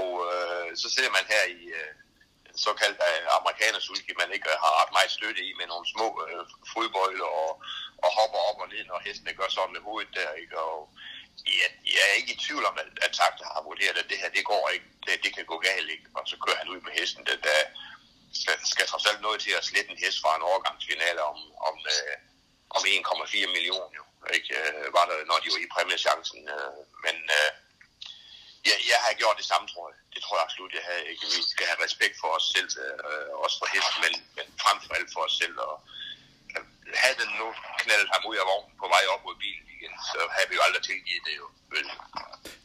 Og øh, så sidder man her i øh, såkaldt øh, amerikaners amerikanersulki, man ikke øh, har ret meget støtte i, med nogle små øh, fodbøjler og, og hopper op og ned, når hestene gør sådan med hovedet der. Ikke? Og, jeg, jeg er ikke i tvivl om, at, at Takta har vurderet, at det her, det går ikke. Det, det kan gå galt, ikke? Og så kører han ud med hesten. den der skal, skal trods alt noget til at slette en hest fra en overgangsfinale om, om, øh, om 1,4 millioner, jo. Ikke? Øh, var der, når de var i præmiechancen. Øh, men øh, jeg, jeg har gjort det samme, tror jeg. Det tror jeg absolut, jeg havde. Ikke? Vi skal have respekt for os selv, øh, også for hesten, men, men frem for alt for os selv. Og, havde den nu knaldet ham ud af vognen på vej op mod bilen igen, så havde vi jo aldrig tilgivet det jo. Vel?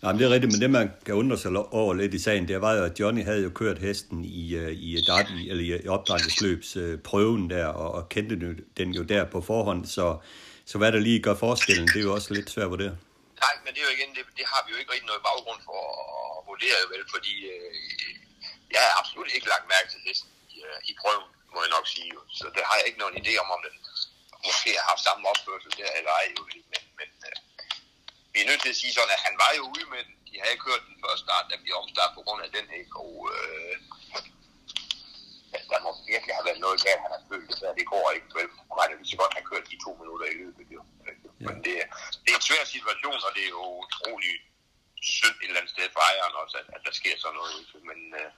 Nej, men det er rigtigt, men det man kan undre sig over lidt i sagen, det var jo, at Johnny havde jo kørt hesten i, øh, i, øh, darten, eller i øh, opdragelsesløbs prøven der, og, og kendte den jo der på forhånd, så, så hvad der lige gør forskellen, det er jo også lidt svært at vurdere. Nej, men det er jo igen, det, det har vi jo ikke rigtig noget baggrund for at vurdere, vel, fordi øh, jeg har absolut ikke lagt mærke til hesten i, øh, i prøven, må jeg nok sige. Så det har jeg ikke nogen idé om, om den måske har haft samme opførsel der, eller ej, men, men øh, vi er nødt til at sige sådan, at han var jo ude med den. De havde kørt den første start, da vi omstart på grund af den, ikke? Og øh, altså, der må virkelig have været noget galt, han har følt det, det går ikke. Vel, han lige så godt have kørt de to minutter i løbet, jo. Ja. Men det, det er en svær situation, og det er jo utrolig synd et eller andet sted for ejeren også, at, at der sker sådan noget. Men øh,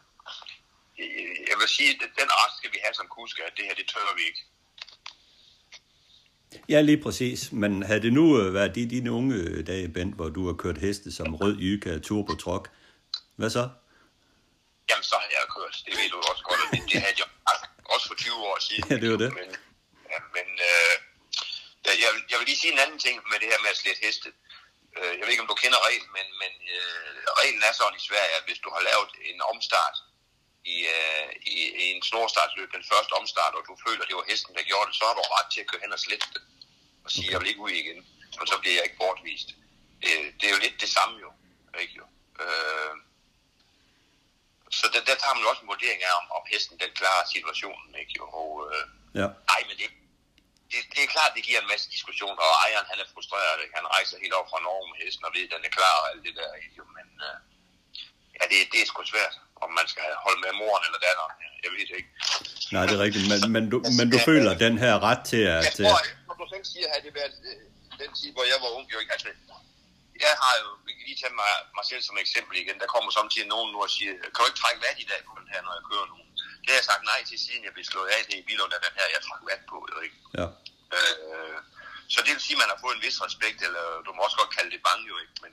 jeg vil sige, at den ret skal vi have som kuske, at det her, det tør vi ikke. Ja, lige præcis. Men havde det nu øh, været de dine unge dage, Bent, hvor du har kørt heste som rød Yka Turbo Truck, hvad så? Jamen, så har jeg kørt. Det ved du også godt, det, det havde jeg også for 20 år siden. Ja, det var det. Men, ja, men øh, jeg, jeg vil lige sige en anden ting med det her med at slætte heste. Øh, jeg ved ikke, om du kender reglen, men, men øh, reglen er sådan i Sverige, at hvis du har lavet en omstart i, øh, i, i en snorstartsløb, den første omstart, og du føler, at det var hesten, der gjorde det, så har du ret til at køre hen og slette det. Og sige, okay. jeg vil ikke ud igen, og så bliver jeg ikke bortvist. Det, det er jo lidt det samme jo. Ikke jo? Øh, så der, der tager man jo også en vurdering af, om, om hesten den klarer situationen. Ikke jo? Og, øh, ja. Ej, men det, det, det er klart, det giver en masse diskussioner, og ejeren han er frustreret. Ikke? Han rejser helt op fra Norge med hesten og ved, at den er klar og alt det der. Ikke? Men øh, ja, det, det er sgu svært om man skal holde med moren eller datteren. Jeg ved det ikke. Nej, det er rigtigt. Men, men, du, men du føler den her ret til at... Jeg tror, som du selv siger, havde det været øh, den tid, hvor jeg var ung. Jo, altså, jeg har jo, vi kan lige tage mig, mig selv som eksempel igen. Der kommer samtidig nogen nu og siger, kan du ikke trække vand i dag på den her, når jeg kører nu? Det har jeg sagt nej til, siden jeg blev slået af det i Bilund, af den her, jeg trækker vand på, jo ikke? Ja. Øh, så det vil sige, at man har fået en vis respekt, eller du må også godt kalde det bange, jo ikke? Men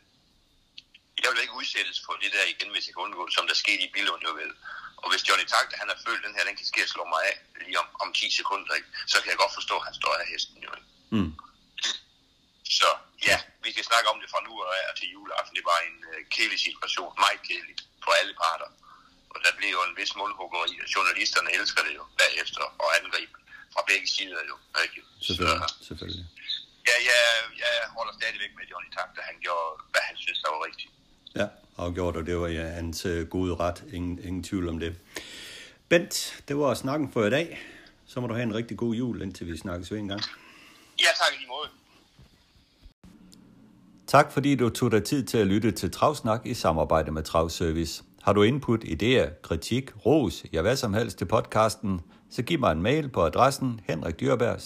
jeg vil ikke udsættes for det der igen, hvis jeg kan undgå, som der skete i Billund jo vel. Og hvis Johnny Takt, han har følt, den her, den kan ske at slå mig af lige om, om 10 sekunder, ikke? så kan jeg godt forstå, at han står af hesten jo. Ikke? Mm. Så ja, vi kan snakke om det fra nu og til juleaften. Det var en uh, kedelig situation, meget kedelig for alle parter. Og der blev jo en vis målhuggeri, og journalisterne elsker det jo bagefter, og angribe fra begge sider jo. Ikke? Selvfølgelig, så, selvfølgelig. Ja, jeg, jeg holder stadigvæk med Johnny Takt, han gjorde, hvad han synes, der var rigtigt. Ja, afgjort, og det var ja, hans uh, gode ret. Ingen, ingen tvivl om det. Bent, det var snakken for i dag. Så må du have en rigtig god jul, indtil vi snakkes ved en gang. Ja, tak i måde. Tak fordi du tog dig tid til at lytte til Travsnak i samarbejde med Travservice. Har du input, idéer, kritik, ros, ja hvad som helst til podcasten, så giv mig en mail på adressen henrikdyrberg